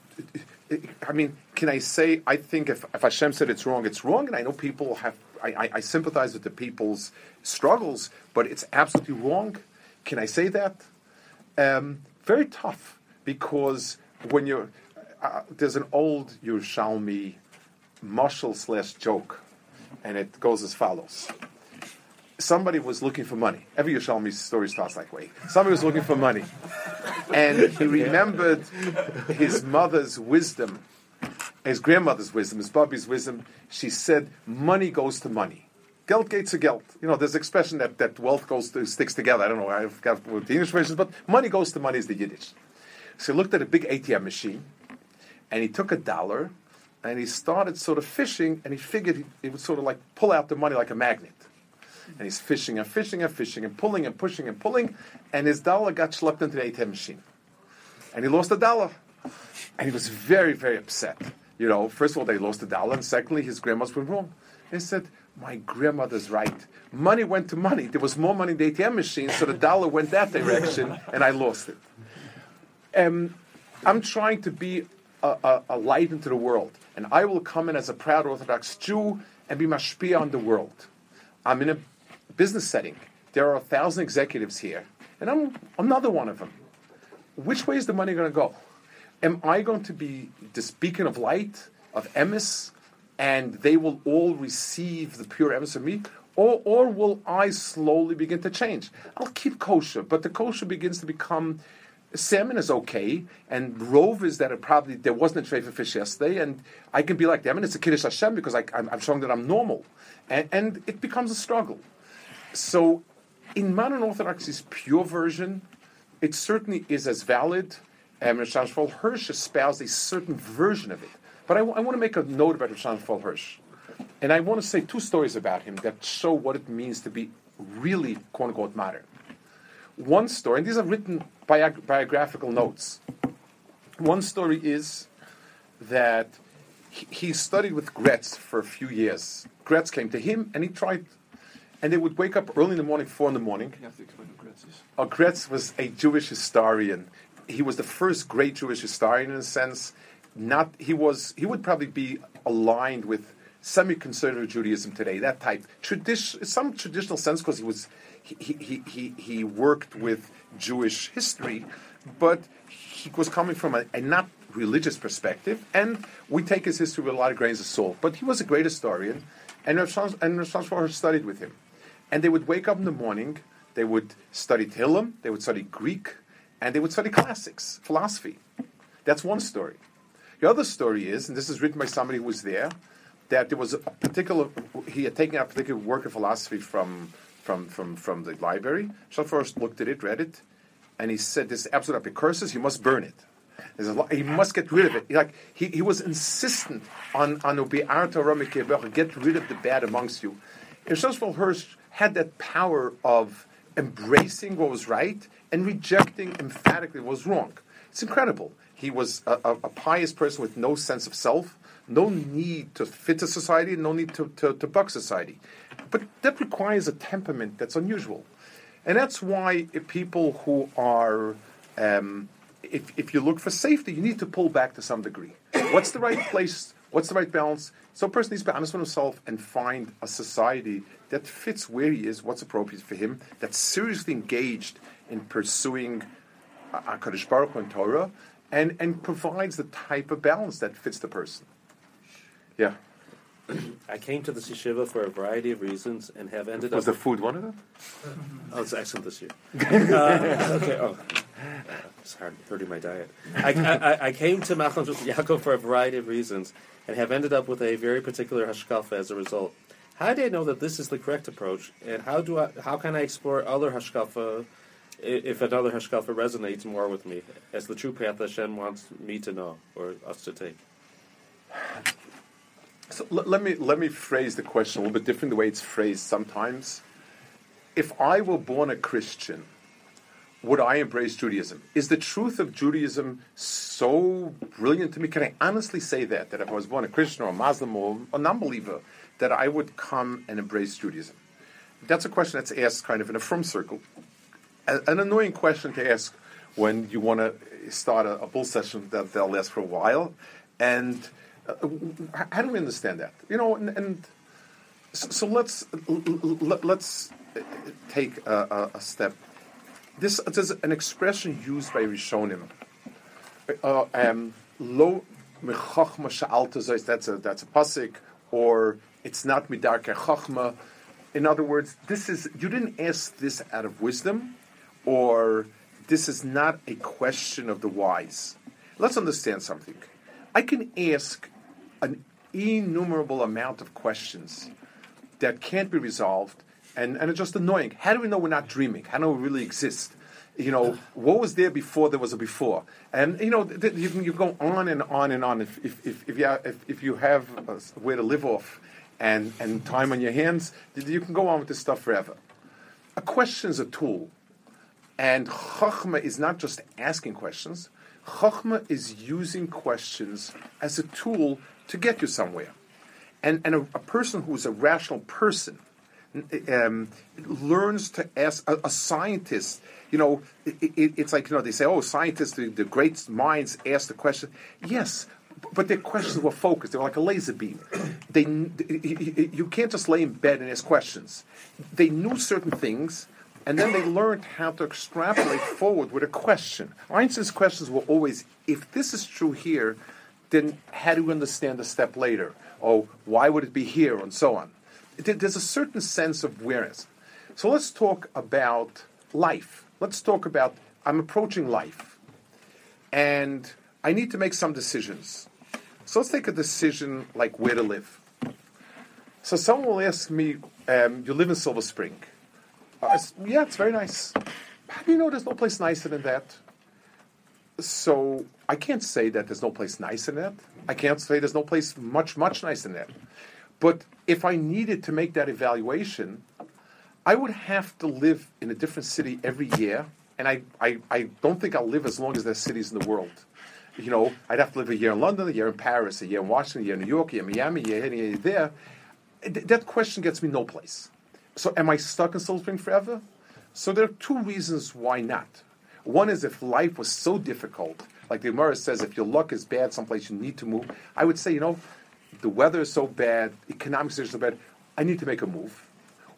I mean, can I say, I think if, if Hashem said it's wrong, it's wrong, and I know people have, I, I, I sympathize with the people's struggles, but it's absolutely wrong. Can I say that? Um, very tough, because when you're, uh, there's an old Yerushalmi mashal slash joke, and it goes as follows. Somebody was looking for money. Every Yerushalmi story starts that way. Somebody was looking for money, and he remembered his mother's wisdom, his grandmother's wisdom, his Bobby's wisdom. She said, "Money goes to money." Geld geht zu Geld. You know, there's an expression that, that wealth goes to, sticks together. I don't know, I forgot what the English version but money goes to money is the Yiddish. So he looked at a big ATM machine, and he took a dollar, and he started sort of fishing, and he figured he, he would sort of like pull out the money like a magnet. And he's fishing and fishing and fishing and pulling and pushing and pulling, and his dollar got schlepped into the ATM machine. And he lost a dollar. And he was very, very upset. You know, first of all, they lost a dollar, and secondly, his grandma's went wrong. He said, my grandmother's right. Money went to money. There was more money in the ATM machine, so the dollar went that direction, and I lost it. Um, I'm trying to be a, a, a, light into the world, and I will come in as a proud Orthodox Jew and be mashpia on the world. I'm in a business setting. There are a thousand executives here, and I'm another one of them. Which way is the money going to go? Am I going to be this beacon of light, of emis, and they will all receive the pure emes of me? Or, or will I slowly begin to change? I'll keep kosher, but the kosher begins to become salmon is okay, and rove is that it probably there wasn't a tray for fish yesterday, and I can be like them, and it's a kiddush Hashem because I, am showing that I'm normal, and, and, it becomes a struggle. So, in modern Orthodoxy's pure version, it certainly is as valid. Um, Rosh Hirsch espoused a certain version of it. But I, want to make a note about Rosh Hirsch. And I want to say two stories about him that show what it means to be really, quote unquote, modern. One story, and these are written bi- biographical notes. One story is that he, he studied with Graetz for a few years. Graetz came to him and he tried, and they would wake up early in the morning, four in the morning. You have to explain who Graetz is. Uh, Graetz was a Jewish historian. He was the first great Jewish historian in a sense not he was he would probably be aligned with semi-conservative Judaism today, that type tradition, some traditional sense, because he was he, he, he, he worked with Jewish history, but he was coming from a, a not religious perspective, and we take his history with a lot of grains of salt. But he was a great historian, and Rav and studied with him, and they would wake up in the morning, they would study Tehillim, they would study Greek, and they would study classics, philosophy. That's one story. The other story is, and this is written by somebody who was there, that there was a particular, he had taken a particular work of philosophy from, from, from, from the library. Shal first looked at it, read it, and he said, This is absolute curses, you must burn it. Lot, he must get rid of it. Like he, he was insistent on on get rid of the bad amongst you. And Shosval Hirsch had that power of embracing what was right and rejecting emphatically what was wrong. It's incredible. He was a, a, a, pious person with no sense of self, no need to fit a society, no need to, to, to buck society. But that requires a temperament that's unusual. And that's why people who are, um, if, if you look for safety, you need to pull back to some degree. What's the right place What's the right balance? So a person needs to be honest with himself and find a society that fits where he is, what's appropriate for him, that's seriously engaged in pursuing HaKadosh Baruch and Torah, and, and provides the type of balance that fits the person. Yeah. I came to this yeshiva for a variety of reasons and have ended Was up. Was the food one of them? Oh, it's excellent this year. *laughs* uh, okay. Oh, it's hard hurting my diet. I, I, I came to Machon Yaakov for a variety of reasons and have ended up with a very particular hashkafa as a result. How do I know that this is the correct approach, and how do I? How can I explore other hashkafa if another hashkafa resonates more with me as the true path Hashem wants me to know or us to take? *sighs* *sighs* So l- let me let me phrase the question a little bit different the way it's phrased sometimes. If I were born a Christian, would I embrace Judaism? Is the truth of Judaism so brilliant to me? Can I honestly say that that if I was born a Christian or a Muslim or a non-believer, that I would come and embrace Judaism? That's a question that's asked kind of in a frum circle. A- An annoying question to ask when you want to start a, a bull session that they'll last for a while, and uh, how do we understand that? You know, and, and so, so let's let, let's take a, a, step. This is an expression used by Rishonim. Uh, um, Lo mechachma. That's a that's a pasuk, or it's not midarke chachma. In other words, this is you didn't ask this out of wisdom, or this is not a question of the wise. Let's understand something. I can ask an innumerable amount of questions that can't be resolved and, and it's just annoying. How do we know we're not dreaming? How do we really exist? You know, what was there before there was a before? And, you know, th- you can you go on and on and on. If, if, if, if, you, have, if, if you have way to live off and, and time on your hands, you can go on with this stuff forever. A question is a tool. And Chachma is not just asking questions. Chachma is using questions as a tool to get you somewhere. And, and a, a person who's a rational person um, learns to ask a, a scientist. You know, it, it, it's like you know they say, "Oh, scientists, the, the great minds ask the question." Yes, but their questions were focused. They were like a laser beam. They, you can't just lay in bed and ask questions. They knew certain things, and then they learned how to extrapolate forward with a question. Einstein's questions were always, "If this is true here, then how do we understand a step later? Oh, why would it be here, and so on." There's a certain sense of awareness. So let's talk about life. Let's talk about I'm approaching life, and I need to make some decisions. So let's take a decision like where to live. So someone will ask me, um, "You live in Silver Spring?" Uh, yeah, it's very nice. How do you know there's no place nicer than that? So I can't say that there's no place nicer than that. I can't say there's no place much, much nicer than that. But if I needed to make that evaluation, I would have to live in a different city every year, and I, I, I don't think I'll live as long as there's cities in the world. You know, I'd have to live a year in London, a year in Paris, a year in Washington, a year in New York, a year in Miami, a year here, a year there. Th- that question gets me no place. So am I stuck in Silver Spring forever? So there are two reasons why not. One is if life was so difficult, like the Gemara says, if your luck is bad someplace, you need to move. I would say, you know, the weather is so bad, economics are so bad, I need to make a move.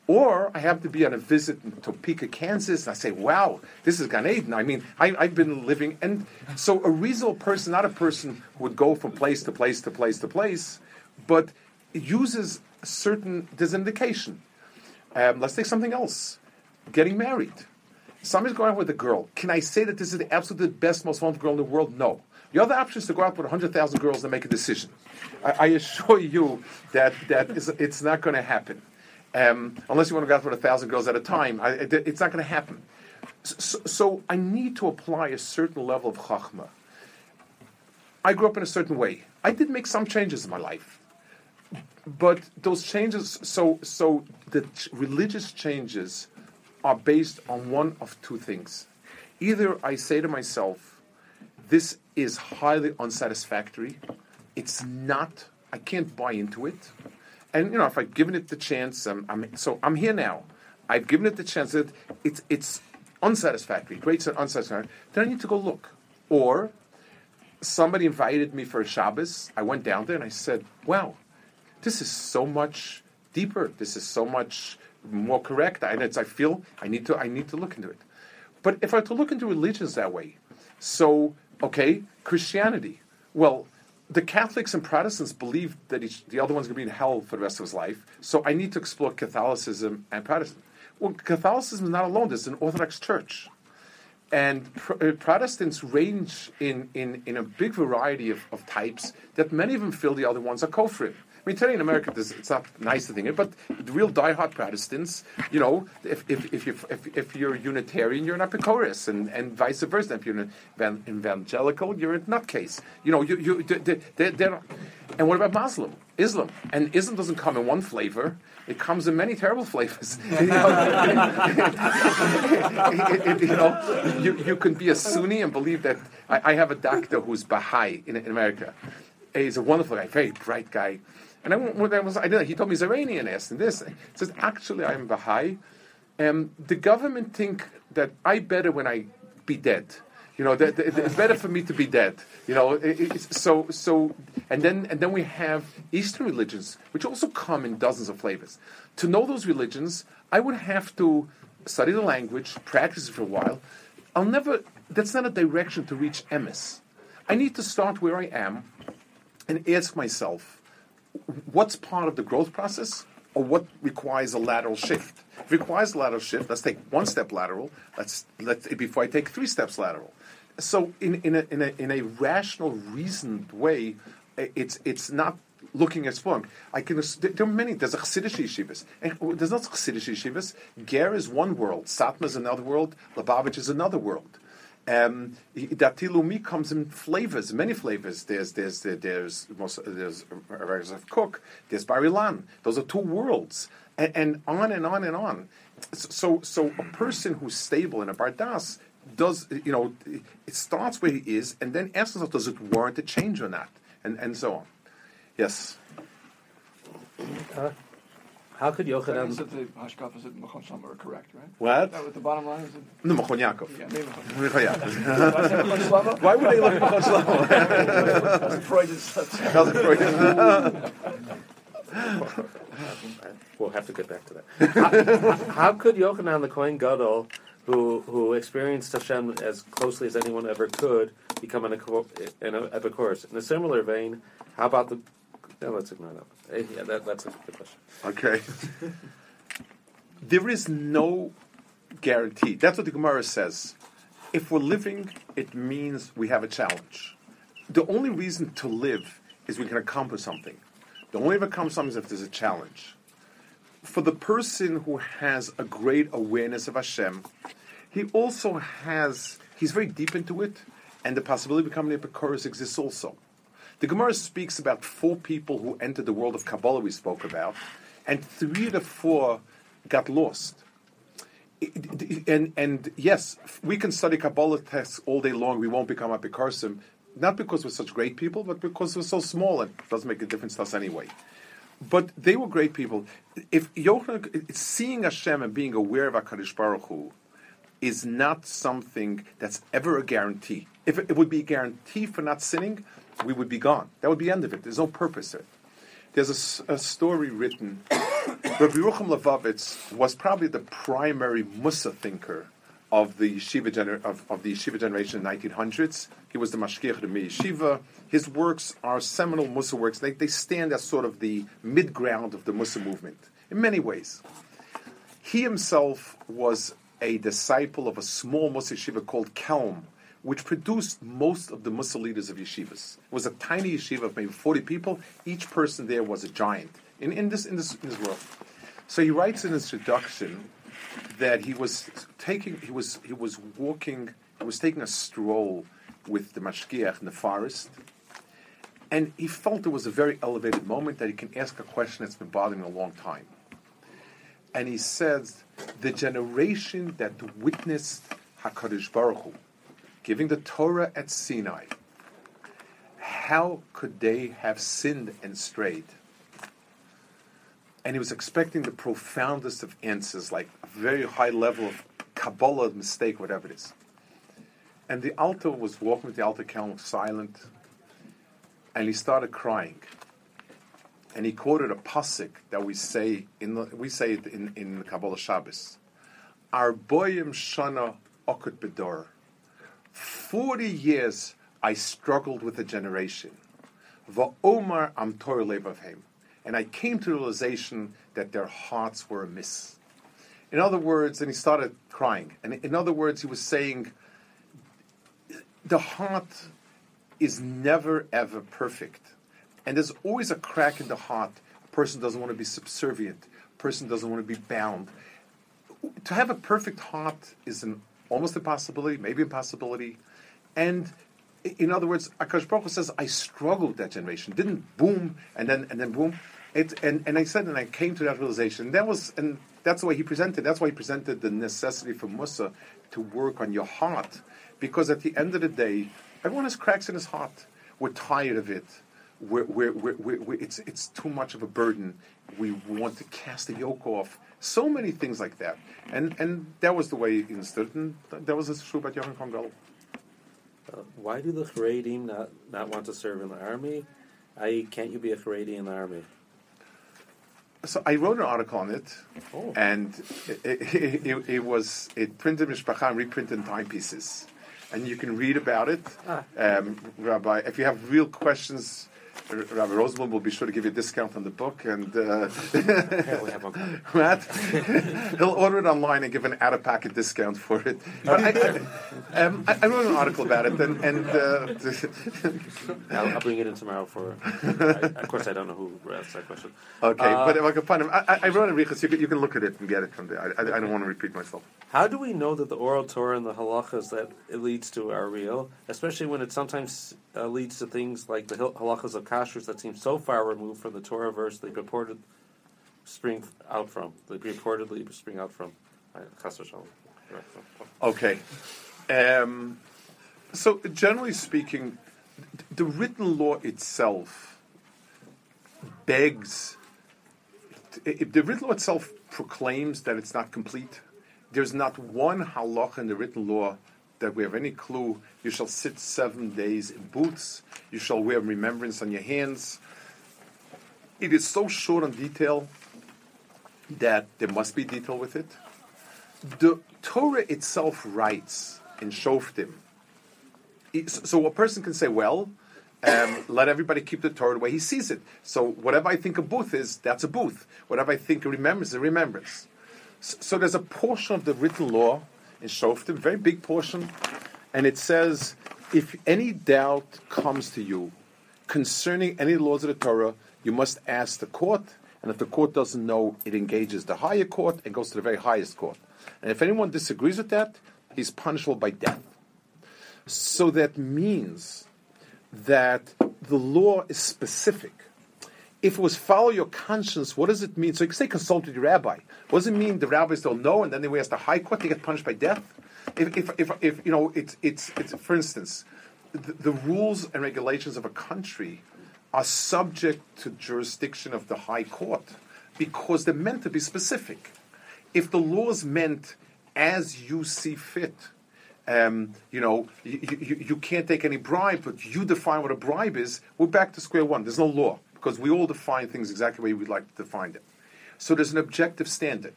Or I have to be on a visit in Topeka, Kansas, and I say, wow, this is Gan Eden. I mean, I, I've been living. And so a reasonable person, not a person who would go from place to place to place to place, but uses certain, there's an indication. Um, let's take something else. Getting married. Somebody's going out with a girl. Can I say that this is the absolute best, most wonderful girl in the world? No. The other option is to go out with 100,000 girls and make a decision. I, I assure you that, that is, it's not going to happen. Um, unless you want to go out with a thousand girls at a time, I, it- it's not going to happen. So, so I need to apply a certain level of chachma. I grew up in a certain way. I did make some changes in my life, but those changes. So, so the ch- religious changes are based on one of two things. Either I say to myself, "This is highly unsatisfactory. It's not. I can't buy into it." And you know, if I've given it the chance, um, I'm, so I'm here now. I've given it the chance that it's it's unsatisfactory, great unsatisfactory. Then I need to go look, or somebody invited me for a Shabbos. I went down there and I said, "Wow, this is so much deeper. This is so much more correct. I, I feel I need to I need to look into it." But if I were to look into religions that way, so okay, Christianity. Well, the Catholics and Protestants believe that each, the other one's going to be in hell for the rest of his life. So I need to explore Catholicism and Protestant. Well, Catholicism is not alone. There's an Orthodox Church. And uh, Protestants range in, in, in a big variety of, of types that many of them feel the other ones are kofrim. Today in America, it's not nice to think it, but the real die-hard Protestants, you know, if, if, if, you're, if, if you're Unitarian, you're an Epicurus, and, and vice versa. If you're an evangelical, you're a nutcase. You know, you, you, they're, they're, and what about Muslim? Islam. And Islam doesn't come in one flavor. It comes in many terrible flavors. *laughs* *laughs* you, know, you, you, can be a Sunni and believe that. I, I have a doctor who's Baha'i in, in, America. He's a wonderful guy, very bright guy. And I, when I was, I did, he told me he's Iranian, asked and this. He says, actually, I'm Baha'i. Um, the government think that I better when I be dead. You know, that, that, it's better for me to be dead. You know, it, so so, and then and then we have Eastern religions, which also come in dozens of flavors. To know those religions, I would have to study the language, practice it for a while. I'll never. That's not a direction to reach emes. I need to start where I am, and ask myself, what's part of the growth process, or what requires a lateral shift. If it requires a lateral shift, let's take one step lateral. Let's let before I take three steps lateral so in, in, a, in, a, in a rational, reasoned way, it's, it's not looking as Splunk. I can, there are many, there's a Chassidish yeshivas. And there's not Chassidish yeshivas. Ger is one world, Satmar is another world, Lubavitch is another world. Um, Dati Leumi comes in flavors, many flavors. There's there's there's there's, there's of Kook. There's Bar-Ilan. Those are two worlds, and, and, on and on and on. So so a person who's stable in a bardas does you know it starts where he is and then asks himself does it warrant a change or not and and so on yes uh, how could Yochanan? Said the Hashkafa said Machon Shlomo are correct, right? What? That, the bottom line is. No, Machon Yaakov. Yeah, maybe Machon *laughs* Why would they look at Machon Shlomo? *laughs* That's Freudian stuff. That's Freudian. *laughs* we'll have to get back to that. how, how could Yochanan the Kohen Gadol who who experienced Hashem as closely as anyone ever could, become an, an Epicurus. In a similar vein, how about the? No, let's ignore that. Eh, yeah, that, that's a good question. Okay. *laughs* there is no guarantee. That's what the Gemara says. If we're living, it means we have a challenge. The only reason to live is we can accomplish something. The only way to accomplish something is if there's a challenge for the person who has a great awareness of Hashem, he also has, he's very deep into it, and the possibility of becoming a Epicurus exists also. The Gemara speaks about four people who entered the world of Kabbalah we spoke about, and three of the four got lost. And, and yes, we can study Kabbalah texts all day long, we won't become Epicurus, not because we're such great people, but because we're so small and it doesn't make a difference to us anyway. But they were great people. If Yochanan, seeing Hashem and being aware of Hakadosh Baruch Hu is not something that's ever a guarantee. If it, would be a guarantee for not sinning, we would be gone. That would be the end of it. There's no purpose to it. There's a, a story written. *coughs* Rabbi Yerucham Levovitz was probably the primary Mussar thinker of the yeshiva gener- of, of, the yeshiva generation in the 1900s. He was the mashgiach of the yeshiva. His works are seminal Mussar works. They, they stand as sort of the mid ground of the Mussar movement in many ways. He himself was a disciple of a small Mussar yeshiva called Kelm, which produced most of the Mussar leaders of yeshivas. It was a tiny yeshiva of maybe 40 people. Each person there was a giant in, in, this, in, this, in this world. So he writes in his introduction that he was taking, he was, he was walking, he was taking a stroll with the mashgiach in the forest, and he felt it was a very elevated moment that he can ask a question that's been bothering him a long time. And he says, the generation that witnessed Hakadosh Baruch Hu giving the Torah at Sinai, how could they have sinned and strayed? And he was expecting the profoundest of answers, like a very high level of Kabbalah mistake, whatever it is. And the Alter was walking with the Alter Kelm silent, and he started crying. And he quoted a pasuk that we say in the, we say it in in Kabbalah Shabbos. Arboyim shana okut bedor. Forty years I struggled with a generation. Va'omar am Torah and I came to the realization that their hearts were amiss. In other words, and he started crying. And in other words, he was saying, the heart is never ever perfect. And there's always a crack in the heart. A person doesn't want to be subservient. A person doesn't want to be bound. To have a perfect heart is an almost impossibility, maybe impossibility. And in other words, Akash Baruch says, I struggled with that generation. Didn't boom and then and then boom. It, and, and I said, and I came to that realization. That was, and that's the way he presented. That's why he presented the necessity for Mussar to work on your heart, because at the end of the day, everyone has cracks in his heart. We're tired of it. We're, we're, we're, we're, it's, it's too much of a burden. We want to cast the yoke off. So many things like that. And, and that was the way it. And that was true about Jochen Kongal. Uh, why do the Haredim not, not want to serve in the army? I can't you be a Haredi in the army? So I wrote an article on it, Oh. and it, it, it, it was it printed mishpacha and reprinted in timepieces, and you can read about it. Ah. Um, Rabbi, if you have real questions, Rabbi Rosenblum will be sure to give you a discount on the book, and uh, Yeah, we have one coming. *laughs* Matt, he'll order it online and give an out of packet discount for it. But I, I, um, I, I wrote an article about it, and, and uh, *laughs* I'll, I'll bring it in tomorrow for. I, of course, I don't know who asked that question. okay, Uh, but if I can find him, I, wrote it, Riches. You can, you can look at it and get it from there. I, I, I don't want to repeat myself. How do we know that the oral Torah and the halachas that it leads to are real, especially when it sometimes uh, leads to things like the halachas of that seem so far removed from the Torah verse they purported spring out from, they purportedly spring out from? Okay. Um, so, generally speaking, the written law itself begs. If the written law itself proclaims that it's not complete, there's not one halacha in the written law that we have any clue. You shall sit seven days in booths. You shall wear remembrance on your hands. It is so short on detail that there must be detail with it the Torah itself writes in Shoftim. So a person can say, well, um, let everybody keep the Torah the way he sees it. So whatever I think a booth is, that's a booth. Whatever I think a remembrance is a remembrance. So, so there's a portion of the written law in Shoftim, very big portion, and it says, if any doubt comes to you concerning any laws of the Torah, you must ask the court, and if the court doesn't know, it engages the higher court and goes to the very highest court. And if anyone disagrees with that, he's punishable by death. So that means that the law is specific. If it was follow your conscience, what does it mean? So you can say consult with your rabbi. What does it mean the rabbis don't know and then they ask the high court, they get punished by death? If, if, if, if you know, it's, it's, it's, for instance, the, the rules and regulations of a country are subject to jurisdiction of the high court because they're meant to be specific. If the law is meant as you see fit, um, you know, you, you, you can't take any bribe, but you define what a bribe is, we're back to square one. There's no law because we all define things exactly the way we'd like to define them. So there's an objective standard.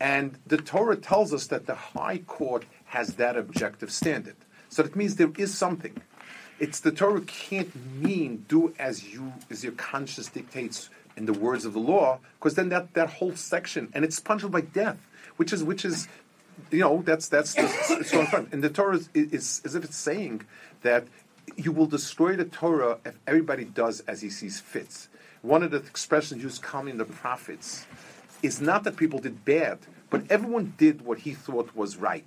And the Torah tells us that the high court has that objective standard. So that means there is something. It's the Torah can't mean do as you as your conscience dictates in the words of the law, because then that, that whole section and it's punishable by death, which is which is you know that's that's the so front. And the Torah is, is as if it's saying that you will destroy the Torah if everybody does as he sees fits. One of the expressions used commonly in the prophets is not that people did bad, but everyone did what he thought was right.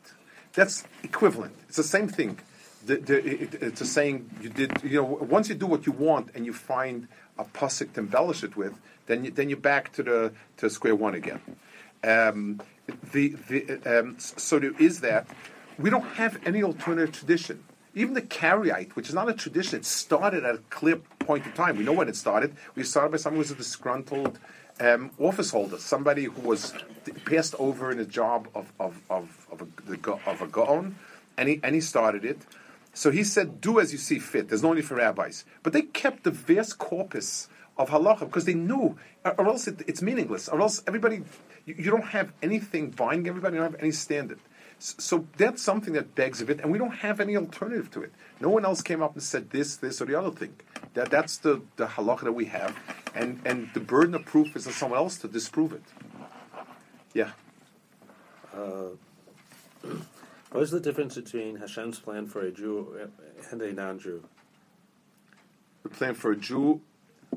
That's equivalent. It's the same thing. The, the, it, it's a saying you did. You know, once you do what you want and you find a pasuk to embellish it with, then you, then you're back to the to square one again. Um, the, the, um, so there is that. We don't have any alternative tradition. Even the Karaite, which is not a tradition, it started at a clear point in time. We know when it started. We started by someone who was a disgruntled um, office holder, somebody who was passed over in a job of, of, of, of, a, of a gaon, and he and he started it. So he said, "Do as you see fit." There's no need for rabbis, but they kept the vast corpus of halacha because they knew, or or else it, it's meaningless, or else everybody, you, you don't have anything binding everybody, you don't have any standard. So that's something that begs of it, and we don't have any alternative to it. No one else came up and said this, this, or the other thing. That that's the the halacha that we have, and and the burden of proof is on someone else to disprove it. Yeah. *clears throat* What is the difference between Hashem's plan for a Jew and a non-Jew? The plan for a Jew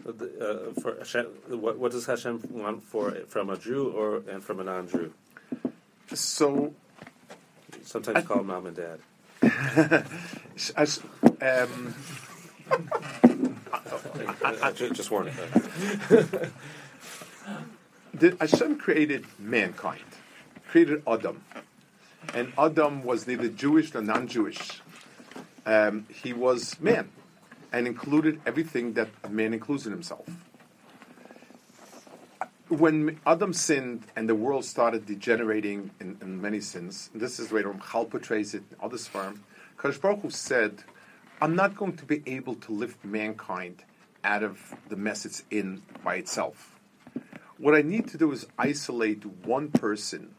Uh, the- uh, for Hashem, what, what does Hashem want for from a Jew or and from a non-Jew? So, Sometimes called mom and dad. *laughs* as, um, *laughs* Uh, ju- just warning. the, Hashem created mankind, created Adam, and Adam was neither Jewish nor non-Jewish. Um, he was man, and included everything that a man includes in himself. When Adam sinned and the world started degenerating in, in many sins, this is the way Ramchal portrays it, others firm, Kadosh Baruch Hu said, "I'm not going to be able to lift mankind out of the mess it's in by itself." What I need to do is isolate one person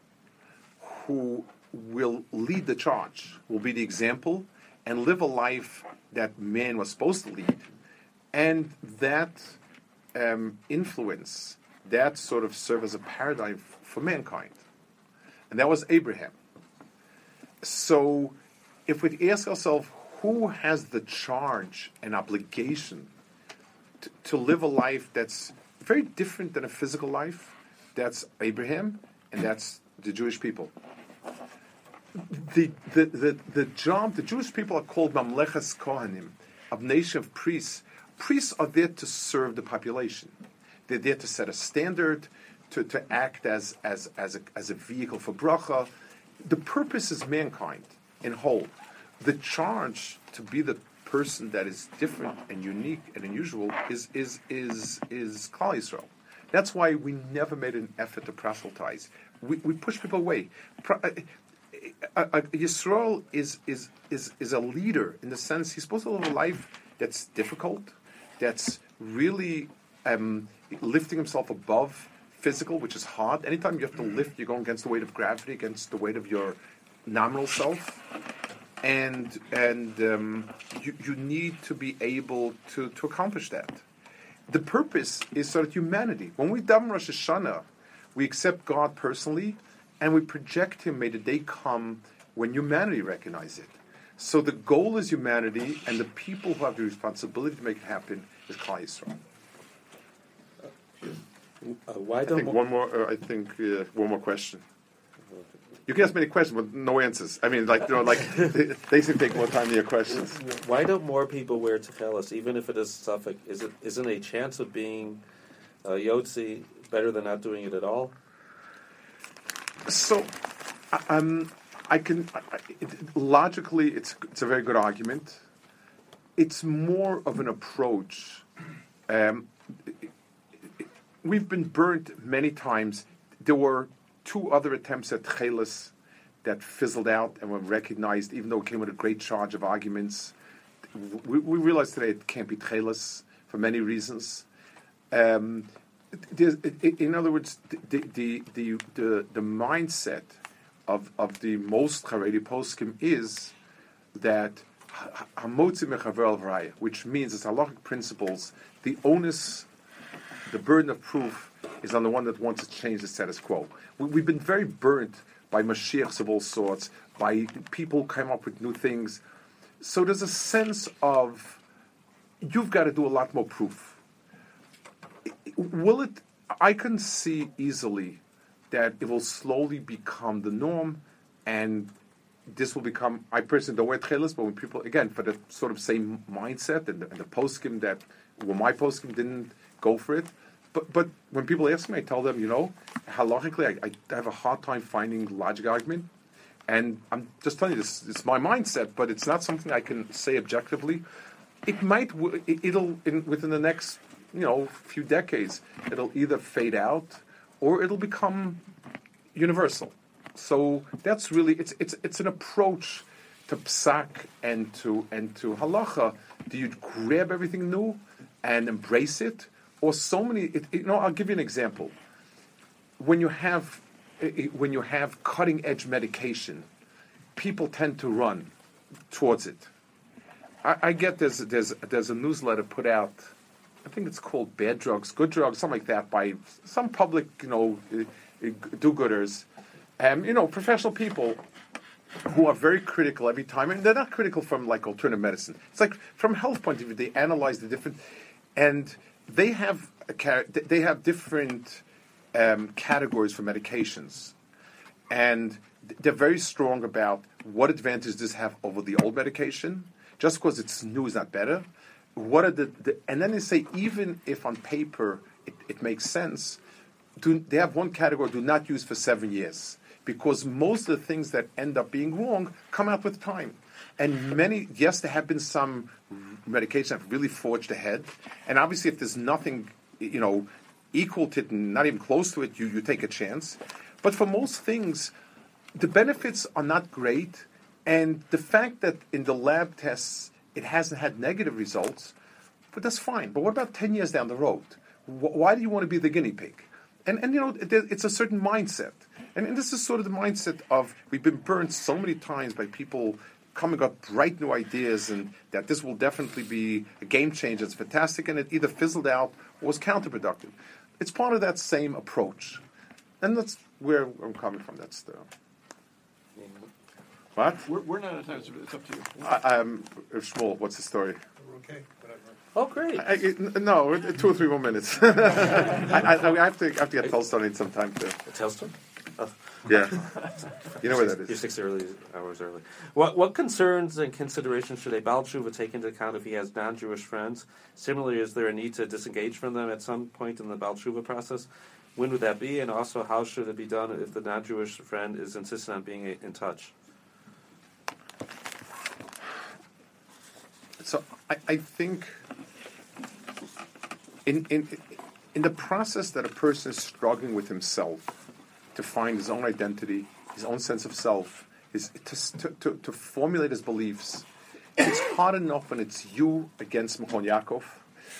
who will lead the charge, will be the example, and live a life that man was supposed to lead. And that um, influence, that sort of serve as a paradigm f- for mankind. And that was Abraham. So if we ask ourselves who has the charge and obligation to, to live a life that's very different than a physical life, that's Abraham and that's the Jewish people. The, the, the, the job, the Jewish people are called Mamlechas Kohanim, a nation of priests. Priests are there to serve the population. They're there to set a standard, to, to act as, as, as, a, as a vehicle for bracha. The purpose is mankind in whole. The charge to be the person that is different and unique and unusual is is is is Klal Yisrael. That's why we never made an effort to proselytize. We, we push people away. Pro, uh, uh, uh, Yisrael is, is is is a leader in the sense he's supposed to live a life that's difficult, that's really um, lifting himself above physical, which is hard. Anytime you have to lift, you're going against the weight of gravity, against the weight of your nominal self and and um, you, you need to be able to, to accomplish that. The purpose is sort of humanity. When we daven Rosh Hashanah, we accept God personally, and we project Him. May the day come when humanity recognize it. So the goal is humanity, and the people who have the responsibility to make it happen is Klal Yisrael. Uh, why I don't think one more. Uh, I think uh, one more question. You can ask many questions, but no answers. I mean, like you know, like *laughs* they, they should take more time than your questions. why don't more people wear techelis, even if it is safek? Is it isn't a chance of being uh, yotzi better than not doing it at all? So, I- um, I can I- it, logically, it's it's a very good argument. It's more of an approach. Um, we've been burnt many times. There were two other attempts at chelis that fizzled out and were recognized, even though it came with a great charge of arguments. We, we realize today it can't be chelis for many reasons. Um, in other words, the the the the, the mindset of of the most Haredi poskim is that hamotzi mechaver al which means it's halachic principles. The onus, the burden of proof, is on the one that wants to change the status quo. We, we've been very burnt by Mashiachs of all sorts, by people who come up with new things. So there's a sense of you've got to do a lot more proof will it i can see easily that it will slowly become the norm and this will become i personally don't wear trailers but when people again for the sort of same mindset and the, and the poskim that well my poskim didn't go for it but but when people ask me i tell them you know halachically I, I have a hard time finding logic argument. And i'm just telling you this it's my mindset but it's not something i can say objectively. It might it'll in, within the next you know few decades it'll either fade out or it'll become universal. So that's really it's it's it's an approach to psak and to and to halacha, do you grab everything new and embrace it, or so many? It, you know, I'll give you an example. When you have i- i- when you have cutting edge medication, people tend to run towards it. I, I get there's there's there's a newsletter put out. I think it's called Bad Drugs, Good Drugs, something like that, by some public, you know, do-gooders, um, you know, professional people who are very critical every time, and they're not critical from like alternative medicine. It's like from health point of view, they analyze the different, and they have a, they have different um, categories for medications, and they're very strong about what advantage does have over the old medication. Just because it's new is not better. What are the, the and then they say even if on paper it, it makes sense, do, they have one category do not use for seven years because most of the things that end up being wrong come out with time. And many, yes, there have been some medications that have really forged ahead. And obviously, if there's nothing, you know, equal to it, not even close to it, you, you take a chance. But for most things, the benefits are not great. And the fact that in the lab tests it hasn't had negative results, but that's fine. But what about 10 years down the road? Why do you want to be the guinea pig? And, and you know, it's a certain mindset. And, and this is sort of the mindset of we've been burned so many times by people coming up bright new ideas and that this will definitely be a game changer. It's fantastic. And it either fizzled out or was counterproductive. It's part of that same approach. And that's where I'm coming from. That's the. What? We're, we're not out of time, so it's up to you. I, um, Shmuel, what's the story? We're Okay, whatever. Oh, great. I, I- no, two or three more minutes. *laughs* I, I, I have to I have to get Tolstoy in some time too. Telstone? *laughs* Yeah, you know where that is. You're six early hours early. What what concerns and considerations should a Baal Tshuva take into account if he has non-Jewish friends? Similarly, is there a need to disengage from them at some point in the Baal Tshuva process? When would that be? And also, how should it be done if the non-Jewish friend is insistent on being in touch? So I, I think in in in the process that a person is struggling with himself to find his own identity, his own sense of self, his to to, to, formulate his beliefs. It's hard enough when it's you against Machon Yaakov,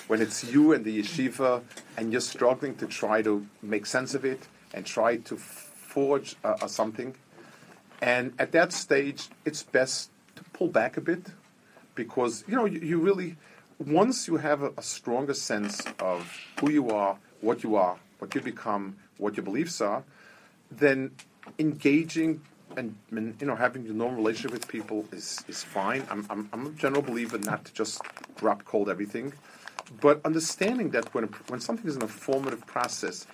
when it's you and the yeshiva, and you're struggling to try to make sense of it and try to forge uh, something. And at that stage, it's best to pull back a bit because you know you, you really once you have a, a stronger sense of who you are, what you are, what you become, what your beliefs are, then engaging and, and you know having a normal relationship with people is is fine. I'm, I'm I'm a general believer not to just drop cold everything, but understanding that when when something is in a formative process,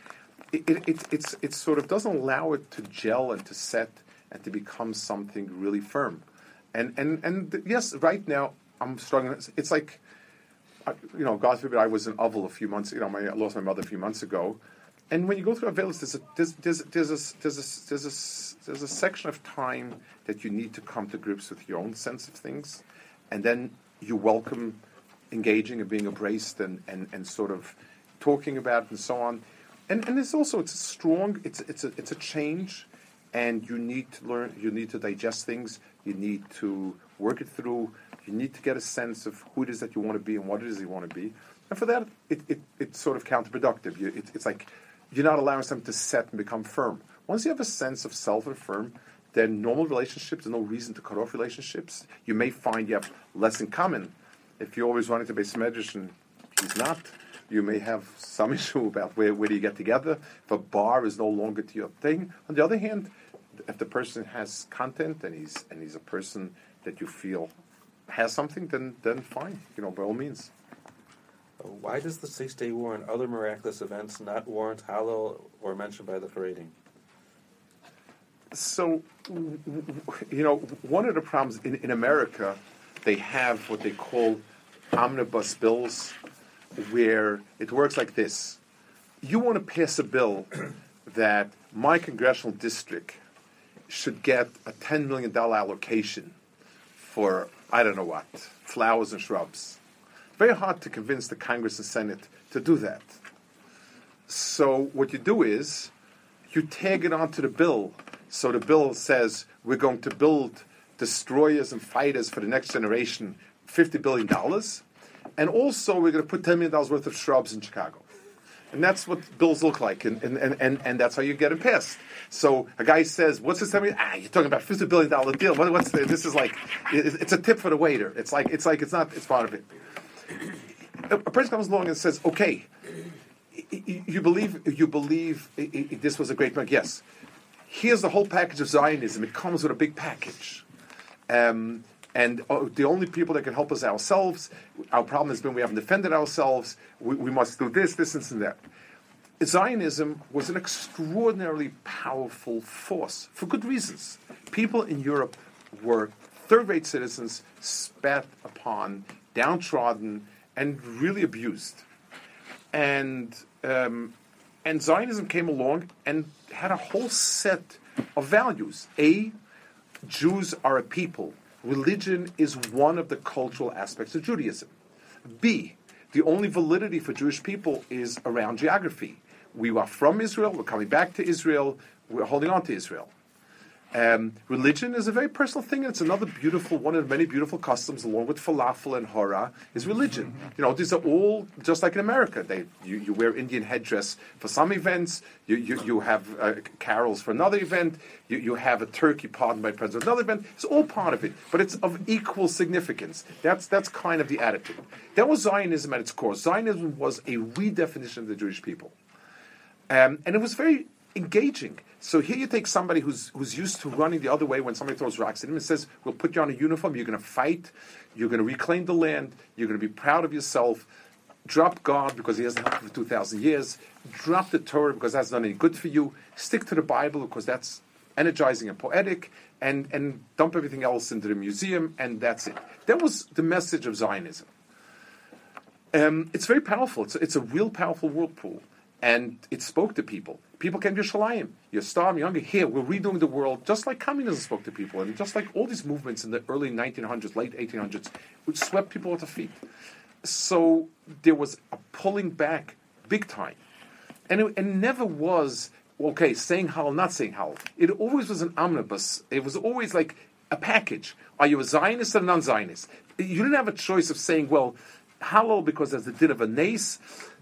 it, it, it it's it sort of doesn't allow it to gel and to set and to become something really firm. And and and yes, right now I'm struggling. It's- like, uh, you know, God forbid, I was in avel a few months. You know, my, I lost my mother a few months ago. And when you go through Avelis, there's a there's there's there's a, there's a, there's a, there's a section of time that you need to come to grips with your own sense of things, and then you welcome engaging and being embraced and, and, and sort of talking about and so on. And and it's also it's a strong it's it's a it's a change, and you need to learn you need to digest things. You need to work it through. You need to get a sense of who it is that you want to be and what it is you want to be. And for that, it, it, it's sort of counterproductive. You, it, it's like you're not allowing something to set and become firm. Once you have a sense of self and firm, then normal relationships, there's no reason to cut off relationships. You may find you have less in common. If you're always running to beis medrash and he's not, you may have some *laughs* issue about where, where do you get together. If a bar is no longer to your thing. On the other hand, if the person has content and he's and he's a person that you feel has something, then then fine. You know, by all means. Why does the Six Day War and other miraculous events not warrant Hallel or mentioned by the Haredim? So, you know, one of the problems in, in America, they have what they call omnibus bills, where it works like this. You want to pass a bill that my congressional district should get a $10 million allocation for, I don't know what, flowers and shrubs. Very hard to convince the Congress and Senate to do that. So, what you do is you tag it onto the bill. So the bill says we're going to build destroyers and fighters for the next generation $50 billion. And also, we're going to put $10 million worth of shrubs in Chicago. And that's what bills look like, and, and, and, and, that's how you get them passed. So a guy says, "What's this?" Ah, you're talking about fifty billion dollar deal. What, what's the, this? Is like, it, it's a tip for the waiter. It's like it's like it's not. It's part of it. A, person comes along and says, "Okay, you believe you believe this was a great book. Yes, here's the whole package of Zionism. It comes with a big package." Um, and oh, the only people that can help us ourselves. Our problem has been we haven't defended ourselves. We, we must do this, this, and that. Zionism was an extraordinarily powerful force for good reasons. People in Europe were third-rate citizens, spat upon, downtrodden, and really abused. And um, and Zionism came along and had a whole set of values. A, Jews are a people religion is one of the cultural aspects of Judaism. B, the only validity for Jewish people is around geography. We are from Israel, we're coming back to Israel, we're holding on to Israel. Um, religion is a very personal thing, and it's another beautiful one of many beautiful customs, along with falafel and hora, is religion. You know, these are all just like in America. They you, you wear Indian headdress for some events. You you, you have uh, carols for another event. You, you have a turkey pardoned by president another event. It's all part of it, but it's of equal significance. That's that's kind of the attitude. That was Zionism at its core. Zionism was a redefinition of the Jewish people, um, and it was very engaging. So here you take somebody who's who's used to running the other way when somebody throws rocks at him and says, "We'll put you on a uniform. You're going to fight. You're going to reclaim the land. You're going to be proud of yourself. Drop God because He hasn't helped for two thousand years. Drop the Torah because that's not any good for you. Stick to the Bible because that's energizing and poetic. And and dump everything else into the museum. And that's it. That was the message of Zionism. Um, it's very powerful. It's, it's a real powerful whirlpool and it spoke to people. People came to Yerushalayim. You're starving, younger. Here, we're redoing the world, just like communism spoke to people, and just like all these movements in the early 1900s, late 1800s, which swept people off their feet. So there was a pulling back, big time, and it, it never was okay saying Hal, not saying Hal. It always was an omnibus. It was always like a package. Are you a Zionist or a non-Zionist? You didn't have a choice of saying, well, Hallel because there's the din of a nace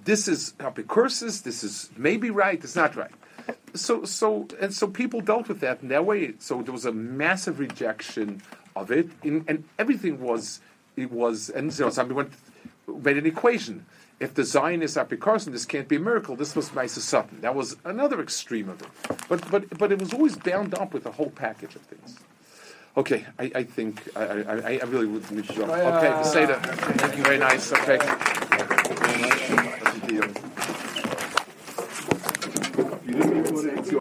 this is apicursus, this is maybe right, it's not right. So, so, and so people dealt with that in that way. So there was a massive rejection of it, in, and everything was, it was, and you know, somebody went, made an equation. If the Zionist apicursus, this can't be a miracle. This was maaseh Satan. That was another extreme of it. But, but, but it was always bound up with a whole package of things. Okay, I, I think I, I, I really would need to. Okay, Beseda. Thank you. Very nice. Okay. Thank you.